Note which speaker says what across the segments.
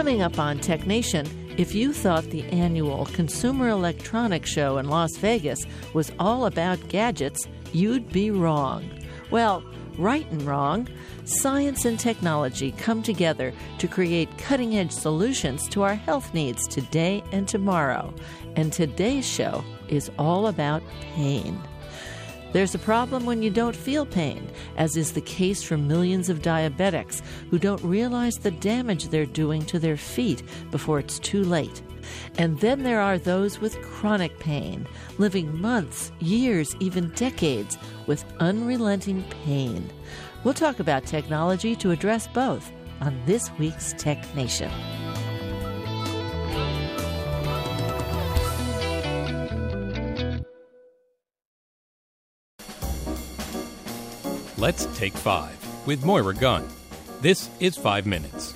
Speaker 1: Coming up on Tech Nation, if you thought the annual Consumer Electronics Show in Las Vegas was all about gadgets, you'd be wrong. Well, right and wrong, science and technology come together to create cutting edge solutions to our health needs today and tomorrow. And today's show is all about pain. There's a problem when you don't feel pain, as is the case for millions of diabetics who don't realize the damage they're doing to their feet before it's too late. And then there are those with chronic pain, living months, years, even decades with unrelenting pain. We'll talk about technology to address both on this week's Tech Nation.
Speaker 2: Let's Take Five with Moira Gunn. This is Five Minutes.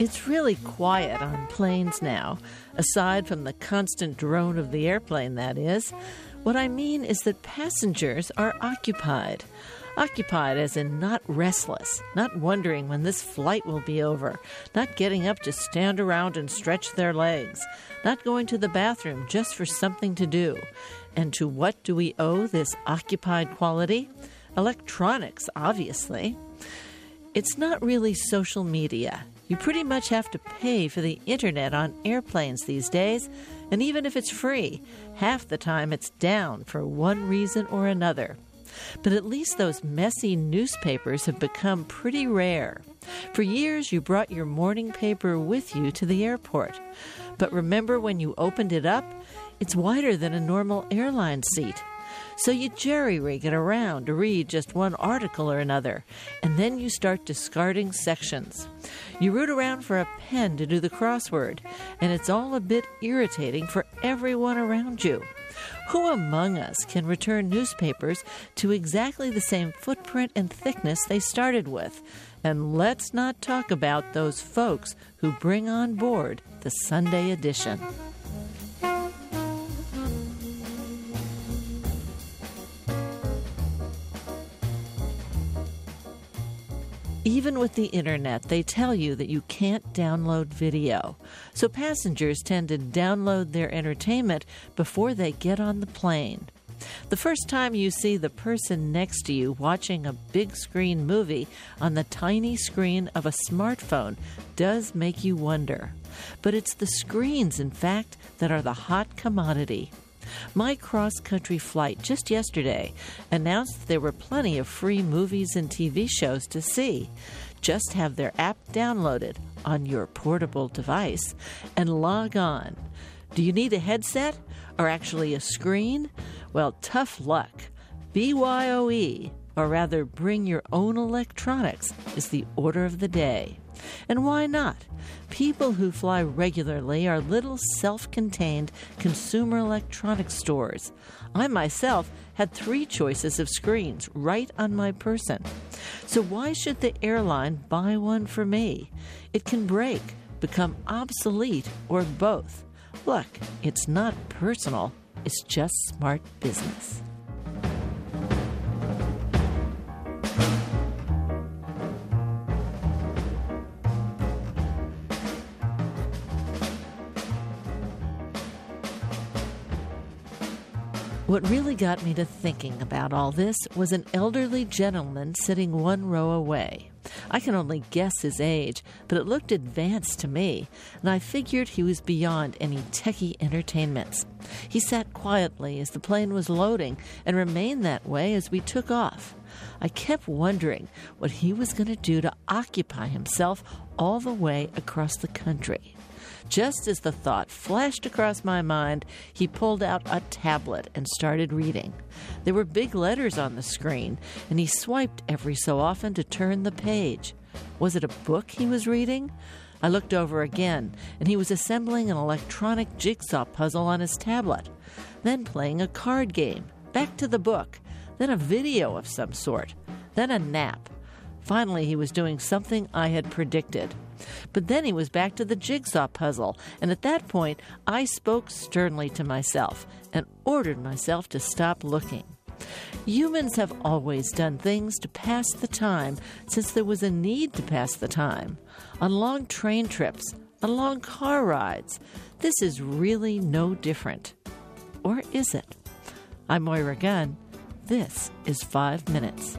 Speaker 1: It's really quiet on planes now, aside from the constant drone of the airplane, that is. What I mean is that passengers are occupied. Occupied as in not restless, not wondering when this flight will be over, not getting up to stand around and stretch their legs, not going to the bathroom just for something to do. And to what do we owe this occupied quality? Electronics, obviously. It's not really social media. You pretty much have to pay for the internet on airplanes these days, and even if it's free, half the time it's down for one reason or another. But at least those messy newspapers have become pretty rare. For years, you brought your morning paper with you to the airport. But remember when you opened it up? It's wider than a normal airline seat. So you jerry rig it around to read just one article or another, and then you start discarding sections. You root around for a pen to do the crossword, and it's all a bit irritating for everyone around you. Who among us can return newspapers to exactly the same footprint and thickness they started with? And let's not talk about those folks who bring on board the Sunday edition. Even with the internet, they tell you that you can't download video. So passengers tend to download their entertainment before they get on the plane. The first time you see the person next to you watching a big screen movie on the tiny screen of a smartphone does make you wonder. But it's the screens, in fact, that are the hot commodity. My cross country flight just yesterday announced there were plenty of free movies and TV shows to see. Just have their app downloaded on your portable device and log on. Do you need a headset or actually a screen? Well, tough luck. BYOE, or rather, bring your own electronics, is the order of the day. And why not? People who fly regularly are little self contained consumer electronics stores. I myself had three choices of screens right on my person. So why should the airline buy one for me? It can break, become obsolete, or both. Look, it's not personal, it's just smart business. What really got me to thinking about all this was an elderly gentleman sitting one row away. I can only guess his age, but it looked advanced to me, and I figured he was beyond any techie entertainments. He sat quietly as the plane was loading and remained that way as we took off. I kept wondering what he was going to do to occupy himself all the way across the country. Just as the thought flashed across my mind, he pulled out a tablet and started reading. There were big letters on the screen, and he swiped every so often to turn the page. Was it a book he was reading? I looked over again, and he was assembling an electronic jigsaw puzzle on his tablet, then playing a card game, back to the book, then a video of some sort, then a nap. Finally, he was doing something I had predicted. But then he was back to the jigsaw puzzle, and at that point I spoke sternly to myself and ordered myself to stop looking. Humans have always done things to pass the time since there was a need to pass the time. On long train trips, on long car rides. This is really no different. Or is it? I'm Moira Gunn. This is Five Minutes.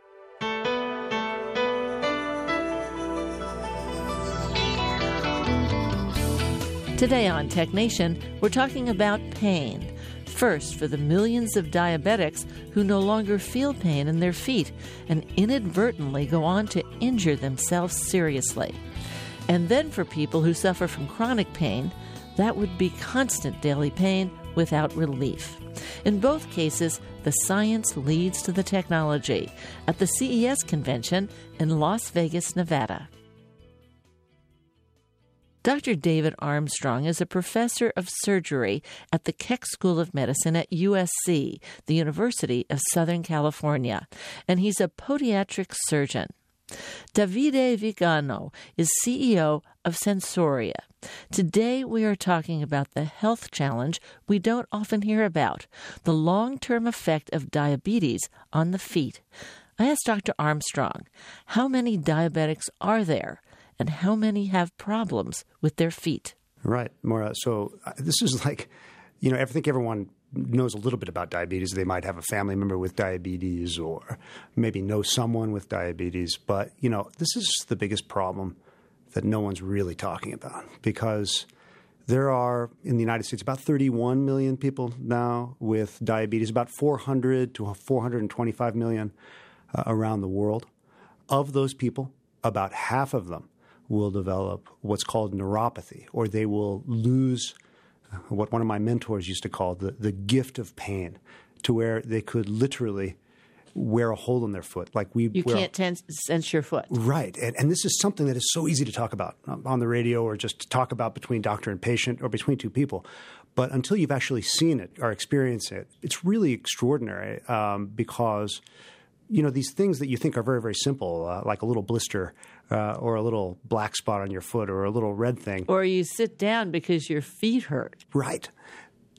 Speaker 1: Today on Tech Nation, we're talking about pain. First, for the millions of diabetics who no longer feel pain in their feet and inadvertently go on to injure themselves seriously. And then for people who suffer from chronic pain, that would be constant daily pain without relief. In both cases, the science leads to the technology at the CES convention in Las Vegas, Nevada. Dr. David Armstrong is a professor of surgery at the Keck School of Medicine at USC, the University of Southern California, and he's a podiatric surgeon. Davide Vigano is CEO of Sensoria. Today we are talking about the health challenge we don't often hear about the long term effect of diabetes on the feet. I asked Dr. Armstrong, how many diabetics are there? And how many have problems with their feet.
Speaker 3: Right, Moira. So uh, this is like, you know, I think everyone knows a little bit about diabetes. They might have a family member with diabetes or maybe know someone with diabetes. But, you know, this is the biggest problem that no one's really talking about because there are in the United States about 31 million people now with diabetes, about 400 to 425 million uh, around the world. Of those people, about half of them will develop what's called neuropathy, or they will lose what one of my mentors used to call the, the gift of pain, to where they could literally wear a hole in their foot. Like we,
Speaker 1: you can't a, sense your foot,
Speaker 3: right? And, and this is something that is so easy to talk about on the radio, or just to talk about between doctor and patient, or between two people. But until you've actually seen it or experienced it, it's really extraordinary um, because you know these things that you think are very very simple, uh, like a little blister uh, or a little black spot on your foot or a little red thing,
Speaker 1: or you sit down because your feet hurt.
Speaker 3: Right.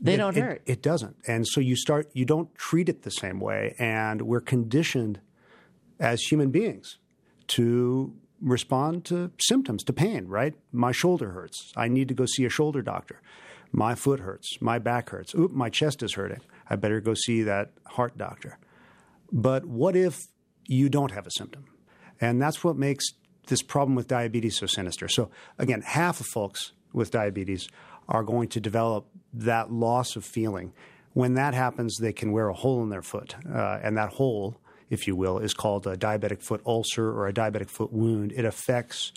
Speaker 1: They
Speaker 3: it,
Speaker 1: don't
Speaker 3: it,
Speaker 1: hurt.
Speaker 3: It doesn't, and so you start. You don't treat it the same way, and we're conditioned as human beings to respond to symptoms, to pain. Right? My shoulder hurts. I need to go see a shoulder doctor. My foot hurts. My back hurts. Oop, my chest is hurting. I better go see that heart doctor. But what if you don't have a symptom? And that's what makes this problem with diabetes so sinister. So, again, half of folks with diabetes are going to develop that loss of feeling. When that happens, they can wear a hole in their foot. Uh, and that hole, if you will, is called a diabetic foot ulcer or a diabetic foot wound. It affects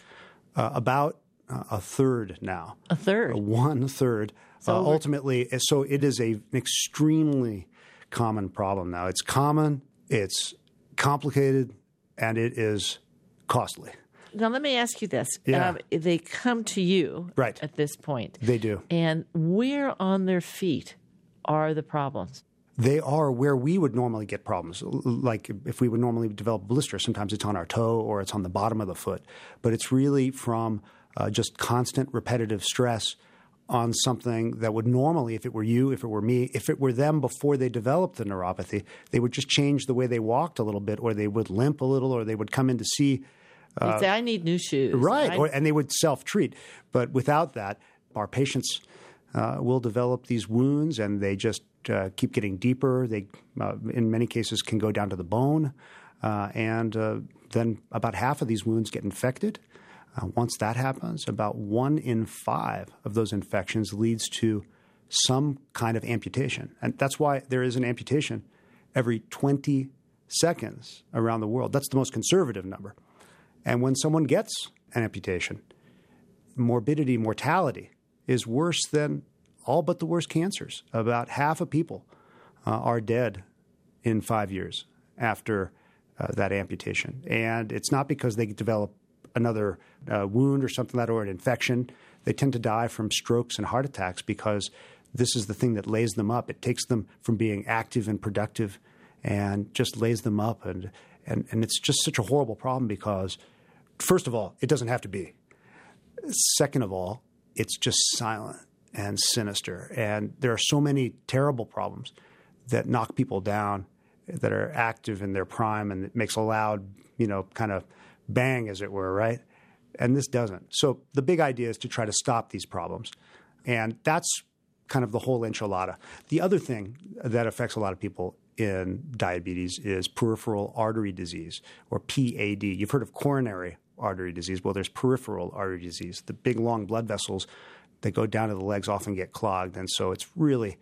Speaker 3: uh, about uh, a third now.
Speaker 1: A third?
Speaker 3: one third. So uh, ultimately, so it is a, an extremely common problem now. It's common, it's complicated and it is costly.
Speaker 1: Now, let me ask you this.
Speaker 3: Yeah.
Speaker 1: Um, they come to you
Speaker 3: right.
Speaker 1: at this point.
Speaker 3: They do.
Speaker 1: And where on their feet are the problems?
Speaker 3: They are where we would normally get problems. Like if we would normally develop a blister, sometimes it's on our toe or it's on the bottom of the foot. But it's really from uh, just constant repetitive stress on something that would normally, if it were you, if it were me, if it were them before they developed the neuropathy, they would just change the way they walked a little bit, or they would limp a little, or they would come in to see.
Speaker 1: Uh, say, I need new shoes.
Speaker 3: Right. Or, and they would self treat. But without that, our patients uh, will develop these wounds and they just uh, keep getting deeper. They, uh, in many cases, can go down to the bone. Uh, and uh, then about half of these wounds get infected. Uh, once that happens, about one in five of those infections leads to some kind of amputation. And that's why there is an amputation every 20 seconds around the world. That's the most conservative number. And when someone gets an amputation, morbidity, mortality is worse than all but the worst cancers. About half of people uh, are dead in five years after uh, that amputation. And it's not because they develop another uh, wound or something like that or an infection. They tend to die from strokes and heart attacks because this is the thing that lays them up. It takes them from being active and productive and just lays them up. And, and, and it's just such a horrible problem because, first of all, it doesn't have to be. Second of all, it's just silent and sinister. And there are so many terrible problems that knock people down that are active in their prime and it makes a loud, you know, kind of bang, as it were, right? And this doesn't. So the big idea is to try to stop these problems. And that's kind of the whole enchilada. The other thing that affects a lot of people in diabetes is peripheral artery disease or PAD. You've heard of coronary artery disease. Well, there's peripheral artery disease. The big long blood vessels that go down to the legs often get clogged. And so it's really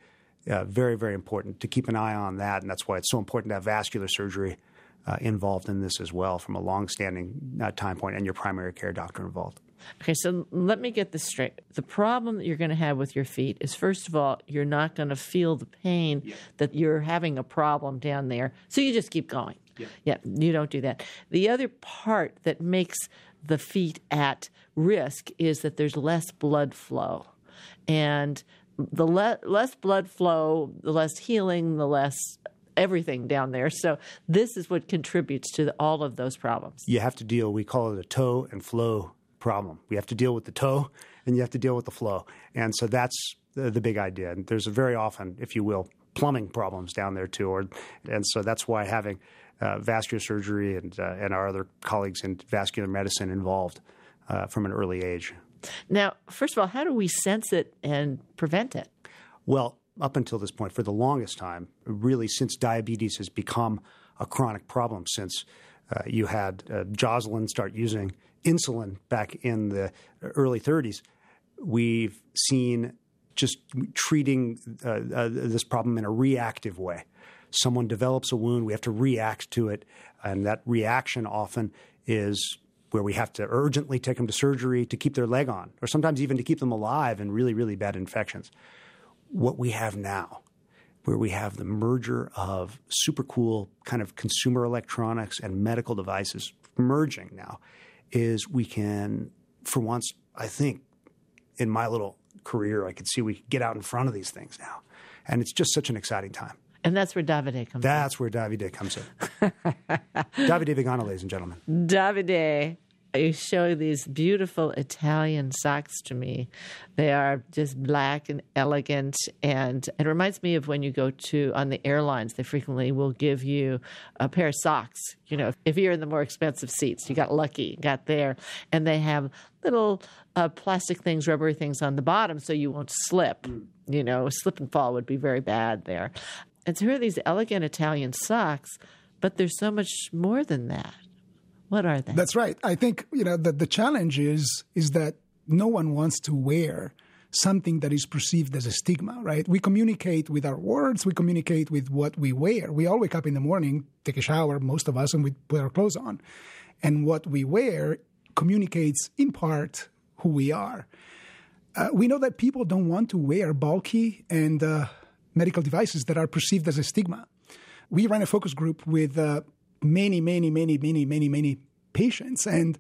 Speaker 3: uh, very, very important to keep an eye on that. And that's why it's so important to have vascular surgery uh, involved in this as well from a long-standing uh, time point and your primary care doctor involved.
Speaker 1: Okay, so let me get this straight. The problem that you're going to have with your feet is, first of all, you're not going to feel the pain yeah. that you're having a problem down there. So you just keep going. Yeah. yeah, you don't do that. The other part that makes the feet at risk is that there's less blood flow. And the le- less blood flow, the less healing, the less everything down there. So this is what contributes to the, all of those problems.
Speaker 3: You have to deal. We call it a toe and flow problem. We have to deal with the toe, and you have to deal with the flow. And so that's the, the big idea. And there's very often, if you will, plumbing problems down there too. Or, and so that's why having uh, vascular surgery and uh, and our other colleagues in vascular medicine involved uh, from an early age.
Speaker 1: Now, first of all, how do we sense it and prevent it?
Speaker 3: Well, up until this point, for the longest time, really since diabetes has become a chronic problem, since uh, you had uh, Joslin start using insulin back in the early 30s, we've seen just treating uh, uh, this problem in a reactive way. Someone develops a wound, we have to react to it, and that reaction often is where we have to urgently take them to surgery to keep their leg on, or sometimes even to keep them alive in really, really bad infections. What we have now, where we have the merger of super cool kind of consumer electronics and medical devices merging now, is we can, for once, I think, in my little career, I could see we could get out in front of these things now. And it's just such an exciting time.
Speaker 1: And that's where Davide comes
Speaker 3: that's in. That's where Davide comes in. Davide Vigano, ladies and gentlemen.
Speaker 1: Davide you show these beautiful Italian socks to me. They are just black and elegant, and it reminds me of when you go to on the airlines. They frequently will give you a pair of socks. You know, if you're in the more expensive seats, you got lucky, got there, and they have little uh, plastic things, rubbery things on the bottom, so you won't slip. Mm. You know, slip and fall would be very bad there. And so here are these elegant Italian socks, but there's so much more than that. What are they?
Speaker 4: That's right. I think you know that the challenge is is that no one wants to wear something that is perceived as a stigma, right? We communicate with our words, we communicate with what we wear. We all wake up in the morning, take a shower, most of us, and we put our clothes on. And what we wear communicates in part who we are. Uh, we know that people don't want to wear bulky and uh, medical devices that are perceived as a stigma. We ran a focus group with uh, many, many, many, many, many, many patients. And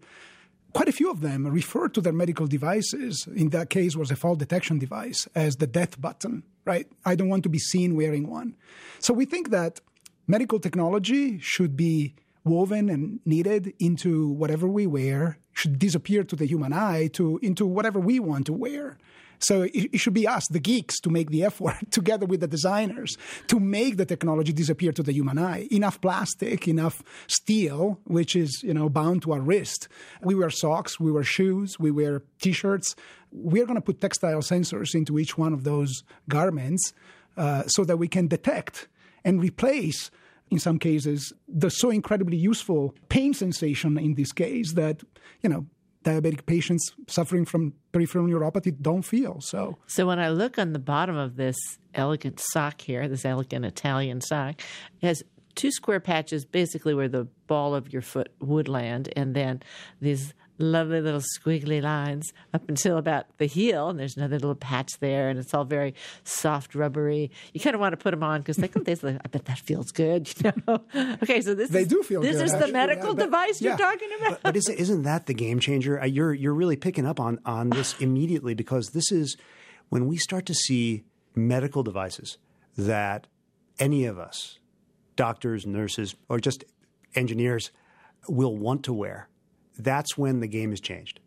Speaker 4: quite a few of them refer to their medical devices, in that case was a fall detection device, as the death button, right? I don't want to be seen wearing one. So we think that medical technology should be woven and knitted into whatever we wear, should disappear to the human eye to into whatever we want to wear. So it, should be us, the geeks, to make the effort together with the designers to make the technology disappear to the human eye. Enough plastic, enough steel, which is you know bound to our wrist. We wear socks, we wear shoes, we wear t-shirts. We're going to put textile sensors into each one of those garments uh, so that we can detect and replace in some cases, the so incredibly useful pain sensation in this case that, you know, diabetic patients suffering from peripheral neuropathy don't feel. So,
Speaker 1: so when I look on the bottom of this elegant sock here, this elegant Italian sock, it has two square patches, basically where the ball of your foot would land, and then these lovely little squiggly lines up until about the heel, and there's another little patch there, and it's all very soft, rubbery. You kind of want to put them on because like, oh, they, I bet that feels good. You know? okay, so this
Speaker 4: they
Speaker 1: is,
Speaker 4: do feel
Speaker 1: this
Speaker 4: good,
Speaker 1: is
Speaker 4: actually,
Speaker 1: the medical
Speaker 4: yeah, but-
Speaker 1: device you're talking about.
Speaker 3: but, but isn't, isn't that the game changer? Uh, You're you're really picking up on on this immediately because this is when we start to see medical devices that any of us, doctors, nurses, or just engineers, will want to wear. That's when the game has changed,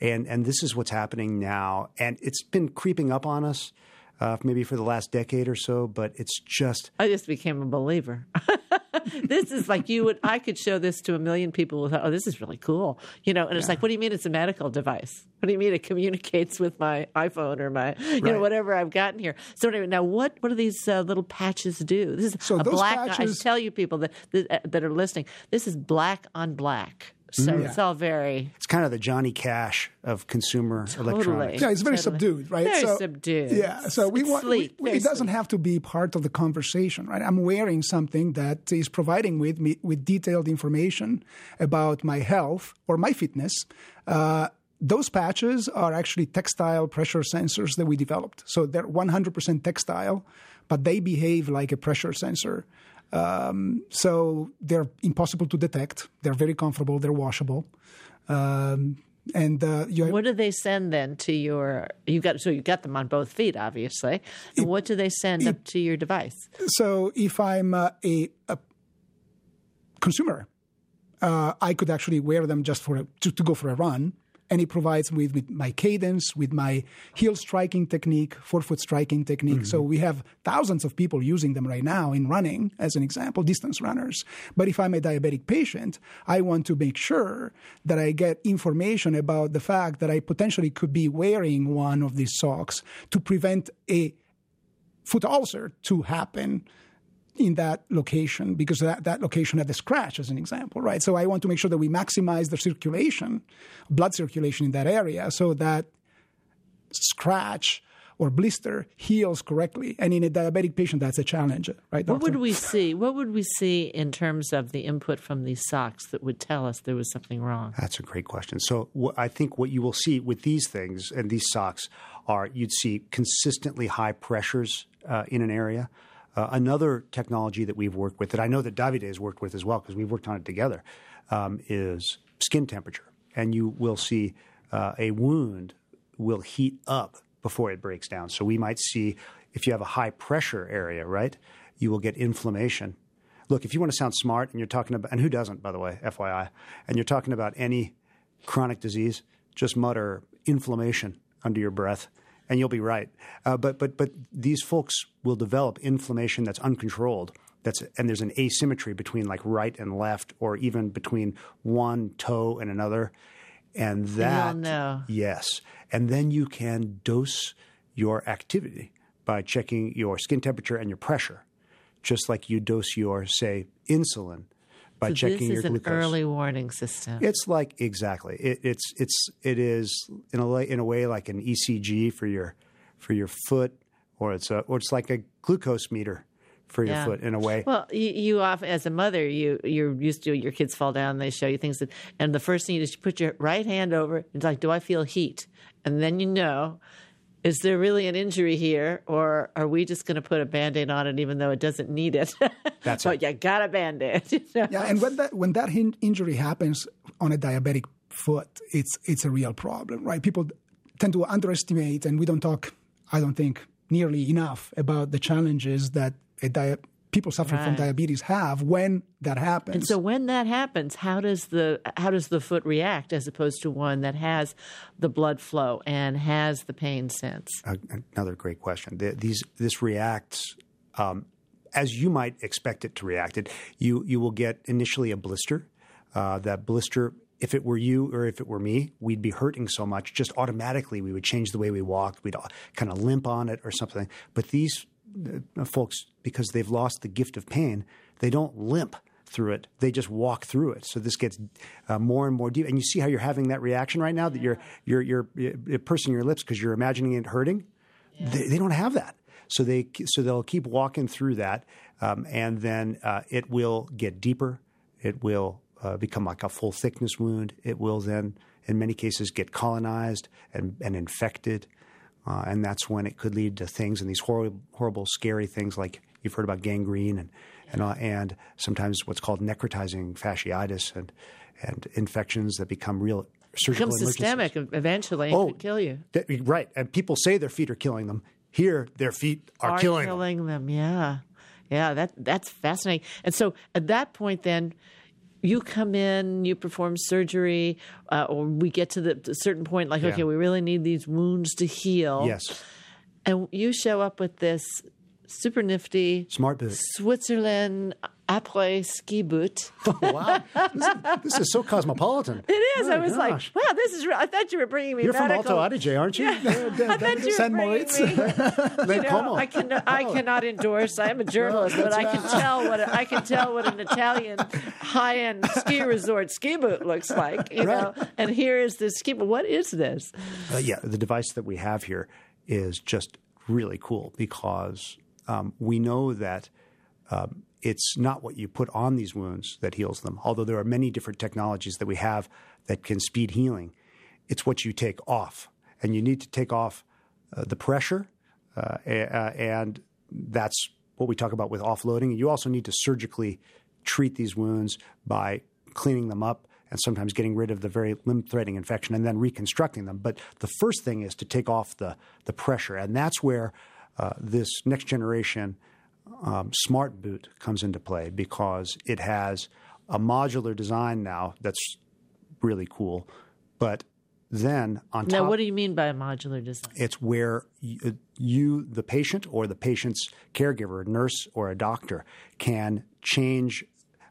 Speaker 3: and and this is what's happening now, and it's been creeping up on us. Uh, maybe for the last decade or so, but it's just
Speaker 1: I just became a believer. this is like you would. I could show this to a million people. With, oh, this is really cool. You know, and it's like, what do you mean it's a medical device? What do you mean it communicates with my iPhone or my, you know, whatever I've gotten here? So anyway, now what? What do these uh, little patches do? This is
Speaker 4: So
Speaker 1: a black. I
Speaker 4: patches-
Speaker 1: should tell you people that that, uh, that are listening. This is black on black. So
Speaker 4: Mm-hmm.
Speaker 1: it's all very
Speaker 3: it's kind of the Johnny Cash of consumer electronics.
Speaker 4: Yeah, it's very
Speaker 1: Totally.
Speaker 4: subdued, right?
Speaker 1: Very
Speaker 4: so,
Speaker 1: subdued.
Speaker 4: Yeah, so we
Speaker 1: It's
Speaker 4: want.
Speaker 1: sleek,
Speaker 4: we-
Speaker 1: very
Speaker 4: it doesn't
Speaker 1: sleek.
Speaker 4: have to be part of the conversation, right? I'm wearing something that is providing with me with detailed information about my health or my fitness. Uh, those patches are actually textile pressure sensors that we developed. So they're 100% textile, but they behave like a pressure sensor. Um, so they're impossible to detect. They're very comfortable. They're washable. Um, and uh, you
Speaker 1: What do they send then to your? You got so you got them on both feet, obviously. And what do they send up to your device?
Speaker 4: So if I'm uh, a, a consumer, uh, I could actually wear them just for a, to, to go for a run, and it provides me with, with my cadence, with my heel striking technique, forefoot striking technique. Mm-hmm. So we have thousands of people using them right now in running, as an example, distance runners. But if I'm a diabetic patient, I want to make sure that I get information about the fact that I potentially could be wearing one of these socks to prevent a foot ulcer to happen in that location because that, that location had the scratch as an example right so i want to make sure that we maximize the circulation blood circulation in that area so that scratch or blister heals correctly and in a diabetic patient that's a challenge right
Speaker 1: What
Speaker 4: doctor?
Speaker 1: would we see? What would we see in terms of the input from these socks that would tell us there was something wrong?
Speaker 3: That's a great question. So wh- I think what you will see with these things and these socks are you'd see consistently high pressures uh, in an area. Uh, another technology that we've worked with that I know that Davide has worked with as well because we've worked on it together um, is skin temperature, and you will see uh, a wound will heat up before it breaks down. So we might see if you have a high pressure area, right, you will get inflammation. Look, if you want to sound smart and you're talking about, and who doesn't, by the way, FYI, and you're talking about any chronic disease, just mutter inflammation under your breath, and you'll be right. Uh, but but but these folks will develop inflammation that's uncontrolled. That's and there's an asymmetry between like right and left, or even between one toe and another, and that yes, and then you can dose your activity by checking your skin temperature and your pressure just like you dose your, say, insulin by
Speaker 1: So
Speaker 3: checking
Speaker 1: this
Speaker 3: your
Speaker 1: is an
Speaker 3: glucose.
Speaker 1: early warning system.
Speaker 3: It's like exactly. It, it's it's it is in a way, in a way like an ECG for your for your foot, or it's a or it's like a glucose meter for your
Speaker 1: Yeah.
Speaker 3: foot in a way.
Speaker 1: Well, you, you often, as a mother, you you're used to your kids fall down. They show you things, that, and the first thing you do is you put your right hand over. It's like, do I feel heat? And then you know, is there really an injury here, or are we just going to put a band-aid on it, even though it doesn't need it?
Speaker 3: That's
Speaker 1: but
Speaker 3: it.
Speaker 1: you got a band-aid. you know?
Speaker 4: Yeah, and when that when that hin- injury happens on a diabetic foot, it's it's a real problem, right? People tend to underestimate, and we don't talk, I don't think, nearly enough about the challenges that a dia- people suffering from diabetes have when that happens.
Speaker 1: And so when that happens, how does the how does the foot react as opposed to one that has the blood flow and has the pain sense?
Speaker 3: A- another great question. The, these this reacts um, as you might expect it to react. It you you will get initially a blister. Uh, that blister, if it were you or if it were me, we'd be hurting so much. Just automatically, we would change the way we walked. We'd kind of limp on it or something. But these uh, folks, because they've lost the gift of pain, they don't limp through it. They just walk through it. So this gets uh, more and more deep. And you see how you're having that reaction right now that you're you're you're, you're pursing your lips because you're imagining it hurting. They, they don't have that. So they so they'll keep walking through that, um, and then uh, it will get deeper. It will uh, become like a full thickness wound. It will then, in many cases, get colonized and, and infected. Uh, and that's when it could lead to things and these horrible, horrible, scary things like you've heard about gangrene and and, uh, and sometimes what's called necrotizing fasciitis and and infections that become real surgical
Speaker 1: Become systemic eventually and
Speaker 3: Oh,
Speaker 1: could kill you.
Speaker 3: That- right, and people say their feet are killing them. Here, their feet are, killing, them.
Speaker 1: them. Yeah, yeah. That that's fascinating. And so at that point, then you come in, you perform surgery, uh, or we get to the a certain point, like
Speaker 3: Yeah.
Speaker 1: okay, we really need these wounds to heal.
Speaker 3: Yes,
Speaker 1: and you show up with this super nifty
Speaker 3: smart boot.
Speaker 1: Switzerland après ski boot.
Speaker 3: wow, this is, this is so cosmopolitan.
Speaker 1: It is.
Speaker 3: My
Speaker 1: I was
Speaker 3: gosh.
Speaker 1: like, wow, this is. Real. I thought you were bringing me.
Speaker 3: You're from Alto Adige, aren't you?
Speaker 1: I thought you were
Speaker 4: San
Speaker 1: bringing
Speaker 4: Moritz.
Speaker 1: me. You know, I can I cannot endorse. I am a journalist, but I can tell what a, I can tell what an Italian high end ski resort ski boot looks like. You know, and here is this ski boot. What is this?
Speaker 3: Uh, yeah, the device that we have here is just really cool because um, we know that um, it's not what you put on these wounds that heals them, although there are many different technologies that we have that can speed healing. It's what you take off. And you need to take off uh, the pressure, uh, uh, and that's what we talk about with offloading. You also need to surgically treat these wounds by cleaning them up and sometimes getting rid of the very limb threatening infection and then reconstructing them. But the first thing is to take off the, the pressure. And that's where uh, this next generation um, smart boot comes into play because it has a modular design now that's really cool. But then on
Speaker 1: Now,
Speaker 3: top,
Speaker 1: what do you mean by a modular design?
Speaker 3: it's where you, you, the patient, or the patient's caregiver, nurse, or a doctor, can change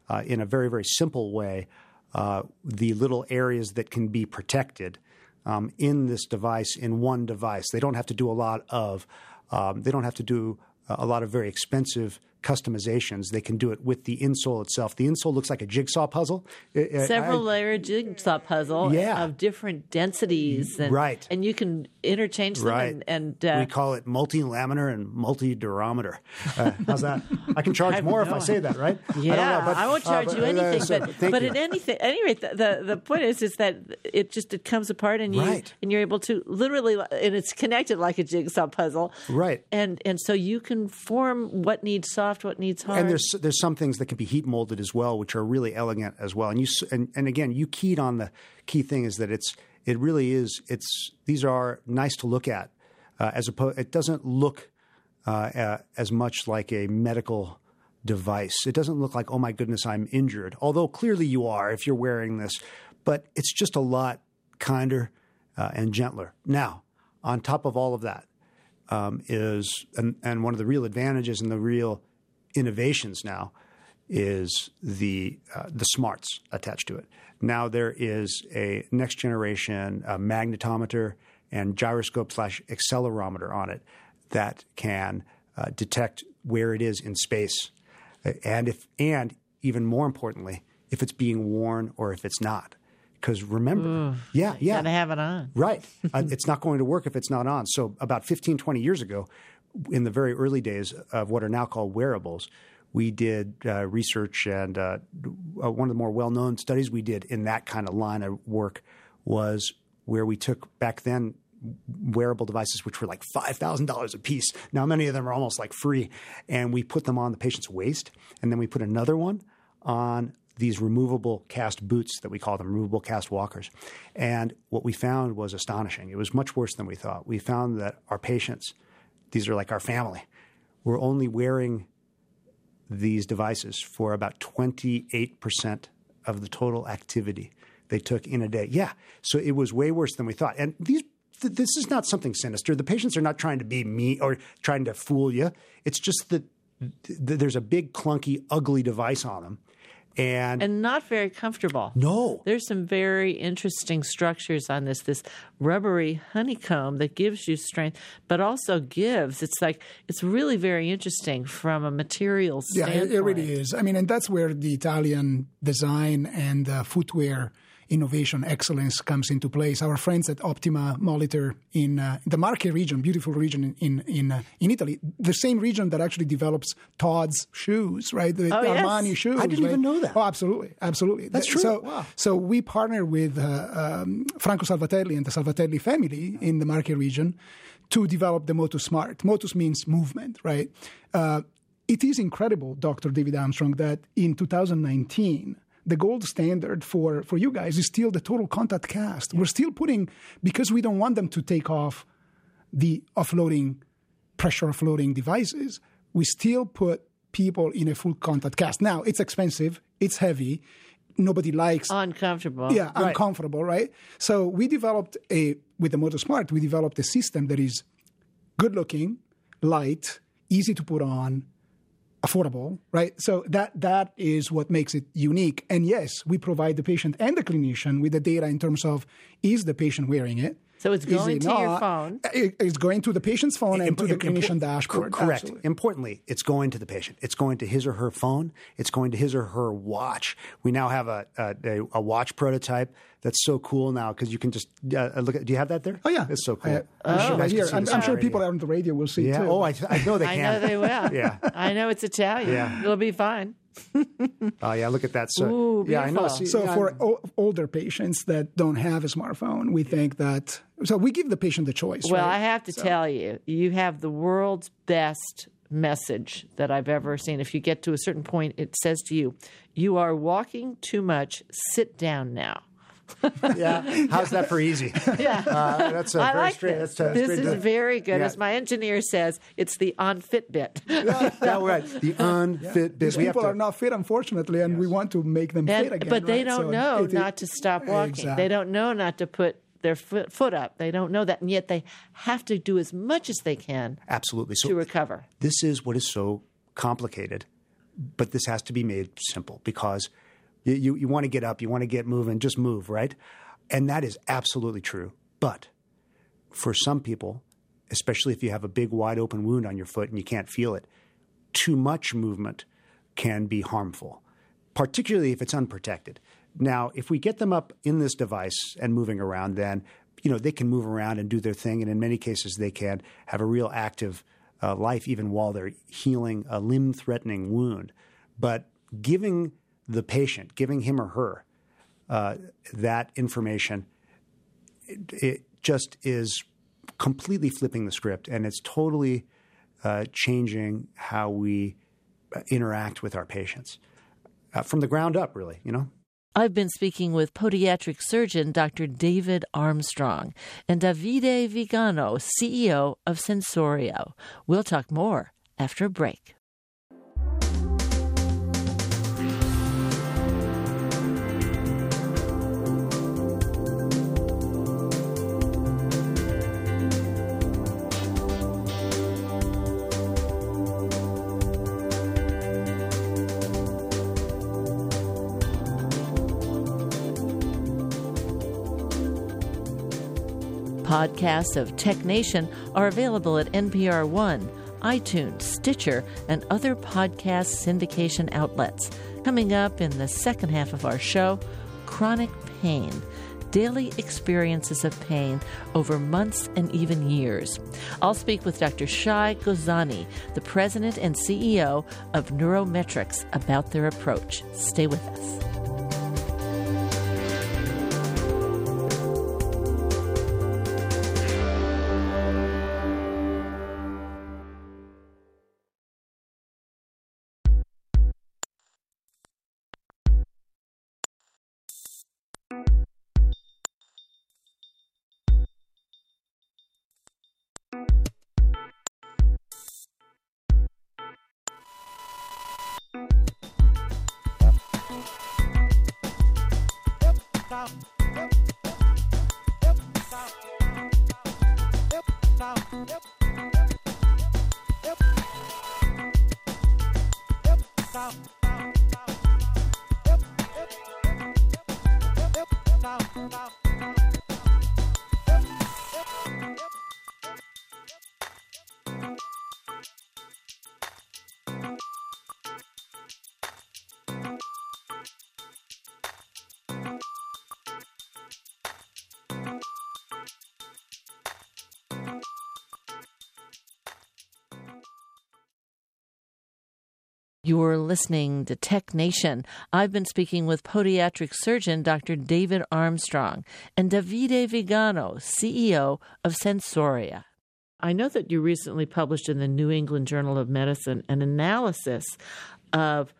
Speaker 3: uh, in a very, very simple way uh, the little areas that can be protected um, in this device in one device. They don't have to do a lot of, um, they don't have to do a lot of very expensive customizations. They can do it with the insole itself. The insole looks like a jigsaw puzzle. I- I-
Speaker 1: Several
Speaker 3: I-
Speaker 1: layer jigsaw puzzle
Speaker 3: Yeah.
Speaker 1: of different densities, and,
Speaker 3: Right.
Speaker 1: And you can interchange them,
Speaker 3: Right.
Speaker 1: and, and uh,
Speaker 3: we call it multi-laminar and multi-durometer. Uh, how's that? I can charge more if I say that, right? I don't
Speaker 1: Yeah,
Speaker 3: know, but-
Speaker 1: I, won't
Speaker 3: uh,
Speaker 1: charge
Speaker 3: but,
Speaker 1: you
Speaker 3: uh,
Speaker 1: anything.
Speaker 3: so,
Speaker 1: but but
Speaker 3: you.
Speaker 1: anything, at any rate, the, the the point is is that it just it comes apart and you
Speaker 3: Right.
Speaker 1: and you're able to literally and it's connected like a jigsaw puzzle.
Speaker 3: Right.
Speaker 1: And and so you can form what needs soft, what needs hard.
Speaker 3: and there's there's some things that can be heat molded as well, which are really elegant as well. And you and, and again, you keyed on the key thing is that it's it really is it's these are nice to look at uh, as opposed it doesn't look uh, uh, as much like a medical device. It doesn't look like oh my goodness I'm injured, although clearly you are if you're wearing this. But it's just a lot kinder uh, and gentler. Now, on top of all of that, um, is and, and one of the real advantages and the real innovations now is the uh, the smarts attached to it. Now there is a next generation uh, magnetometer and gyroscope slash accelerometer on it that can uh, detect where it is in space, Uh, and if and even more importantly, if it's being worn or if it's not. Because remember, yeah, yeah,
Speaker 1: gotta have it on.
Speaker 3: Right. uh, it's not going to work if it's not on. So, about 15, 20 years ago, in the very early days of what are now called wearables, we did uh, research, and uh, uh, one of the more well known studies we did in that kind of line of work was where we took back then wearable devices, which were like $5,000 a piece. Now, many of them are almost like free. And we put them on the patient's waist, and then we put another one on these removable cast boots that we call them removable cast walkers. And what we found was astonishing. It was much worse than we thought. We found that our patients, these are like our family, We're only wearing these devices for about 28% of the total activity they took in a day. Yeah. So it was way worse than we thought. And these th- this is not something sinister. The patients are not trying to be me or trying to fool you. It's just that th- there's a big clunky ugly device on them. And,
Speaker 1: and not very comfortable.
Speaker 3: no.
Speaker 1: There's some very interesting structures on this. This rubbery honeycomb that gives you strength, but also gives. It's like it's really very interesting from a material
Speaker 4: Yeah,
Speaker 1: standpoint.
Speaker 4: it, it really is. I mean, and that's where the Italian design and uh, footwear innovation excellence comes into place. Our friends at Optima Molliter in uh, the Marche region, beautiful region in in uh, in Italy, the same region that actually develops Tod's shoes, right? The
Speaker 1: Oh, yes.
Speaker 4: Armani shoes.
Speaker 3: I didn't
Speaker 4: right?
Speaker 3: even know that.
Speaker 4: Oh, absolutely, absolutely.
Speaker 3: That's true.
Speaker 4: So,
Speaker 3: Wow.
Speaker 4: so we partner with uh, um, Franco Salvatelli and the Salvatelli family in the Marche region to develop the Motus Smart. Motus means movement, right? Uh, it is incredible, Dr. David Armstrong, that in 2019, the gold standard for, for you guys is still the total contact cast. We're still putting, because we don't want them to take off the offloading, pressure offloading devices, we still put people in a full contact cast. Now, it's expensive, it's heavy, nobody likes
Speaker 1: Uncomfortable.
Speaker 4: yeah, uncomfortable, right? So we developed a with the Motus Smart, we developed a system that is good looking, light, easy to put on, affordable, right? So that that is what makes it unique. And yes, we provide the patient and the clinician with the data in terms of is the patient wearing it?
Speaker 1: So it's going
Speaker 4: it
Speaker 1: to your phone.
Speaker 4: It's going to the patient's phone and to the
Speaker 3: Imp-
Speaker 4: clinician
Speaker 3: impor-
Speaker 4: dashboard.
Speaker 3: correct.
Speaker 4: Absolutely.
Speaker 3: Importantly, it's going to the patient. It's going to his or her phone. It's going to his or her watch. We now have a a, a watch prototype that's so cool now because you can just uh, look at. Do you have that there?
Speaker 4: Oh yeah,
Speaker 3: it's so cool.
Speaker 4: I- I'm sure,
Speaker 3: You guys can
Speaker 4: here. I'm, I'm sure people out on the radio will see
Speaker 3: Yeah.
Speaker 4: too.
Speaker 3: Oh, I, I know they can.
Speaker 1: I know they will.
Speaker 3: Yeah.
Speaker 1: I know it's Italian.
Speaker 3: Yeah.
Speaker 1: It'll be fine.
Speaker 3: Oh yeah, look at that. So
Speaker 1: Ooh,
Speaker 3: yeah, I know.
Speaker 1: beautiful.
Speaker 3: See,
Speaker 4: So
Speaker 3: yeah,
Speaker 4: for o- older patients that don't have a smartphone, we think that so we give the patient the choice.
Speaker 1: Well,
Speaker 4: right?
Speaker 1: I have to tell you, you have the world's best message that I've ever seen. If you get to a certain point, it says to you, You are walking too much. Sit down now.
Speaker 3: yeah. How's that for easy?
Speaker 1: Yeah.
Speaker 3: Uh, that's a
Speaker 1: I
Speaker 3: very
Speaker 1: like
Speaker 3: straight.
Speaker 1: this.
Speaker 3: That's, uh,
Speaker 1: this
Speaker 3: straight
Speaker 1: is
Speaker 3: to-
Speaker 1: very good.
Speaker 3: Yeah.
Speaker 1: As my engineer says, it's the on Fitbit.
Speaker 3: yeah, right. The unfit
Speaker 4: These
Speaker 3: bit. We
Speaker 4: people
Speaker 3: to,
Speaker 4: are not fit, unfortunately, and we want to make them
Speaker 1: And-
Speaker 4: fit again.
Speaker 1: but they
Speaker 4: right?
Speaker 1: don't
Speaker 4: So
Speaker 1: know
Speaker 4: it-
Speaker 1: not to stop walking.
Speaker 4: Exactly.
Speaker 1: They don't know not to put their foot, foot up. They don't know that. And yet they have to do as much as they can
Speaker 3: absolutely. So
Speaker 1: to recover.
Speaker 3: this is what is so complicated, but this has to be made simple because you, you, you want to get up, you want to get moving, just move, right? And that is absolutely true. But for some people, especially if you have a big, wide open wound on your foot and you can't feel it, too much movement can be harmful, particularly if it's unprotected. Now, if we get them up in this device and moving around, then you know they can move around and do their thing, and in many cases they can have a real active uh, life even while they're healing a limb-threatening wound. But giving the patient, giving him or her uh, that information, it, it just is completely flipping the script, and it's totally uh, changing how we interact with our patients uh, from the ground up. Really, you know.
Speaker 1: I've been speaking with podiatric surgeon Dr. David Armstrong and Davide Vigano, CEO of Sensoria. We'll talk more after a break. Podcasts of Tech Nation are available at NPR One, iTunes, Stitcher, and other podcast syndication outlets. Coming up in the second half of our show, chronic pain. Daily experiences of pain over months and even years. I'll speak with Dr. Shai Gozani, the president and CEO of NeuroMetrix, about their approach. Stay with us. out. You're listening to Tech Nation. I've been speaking with podiatric surgeon Dr. David Armstrong and Davide Vigano, CEO of Sensoria. I know that you recently published in the New England Journal of Medicine an analysis of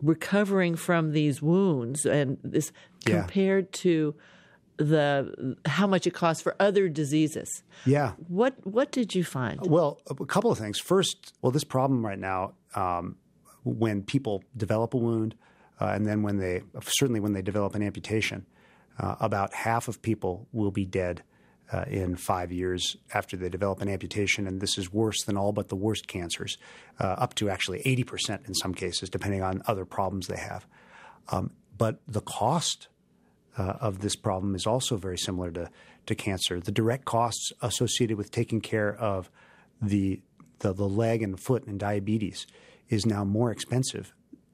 Speaker 1: recovering from these wounds and this
Speaker 3: Yeah.
Speaker 1: compared to the how much it costs for other diseases.
Speaker 3: Yeah.
Speaker 1: What what did you find?
Speaker 3: Well, a a couple of things. First, well, this problem right now, um, when people develop a wound, uh, and then when they certainly when they develop an amputation, uh, about half of people will be dead uh, in five years after they develop an amputation, and this is worse than all but the worst cancers, uh, up to actually eighty percent in some cases, depending on other problems they have. Um, but the cost uh, of this problem is also very similar to, to cancer. The direct costs associated with taking care of the, the, the leg and foot and diabetes is now more expensive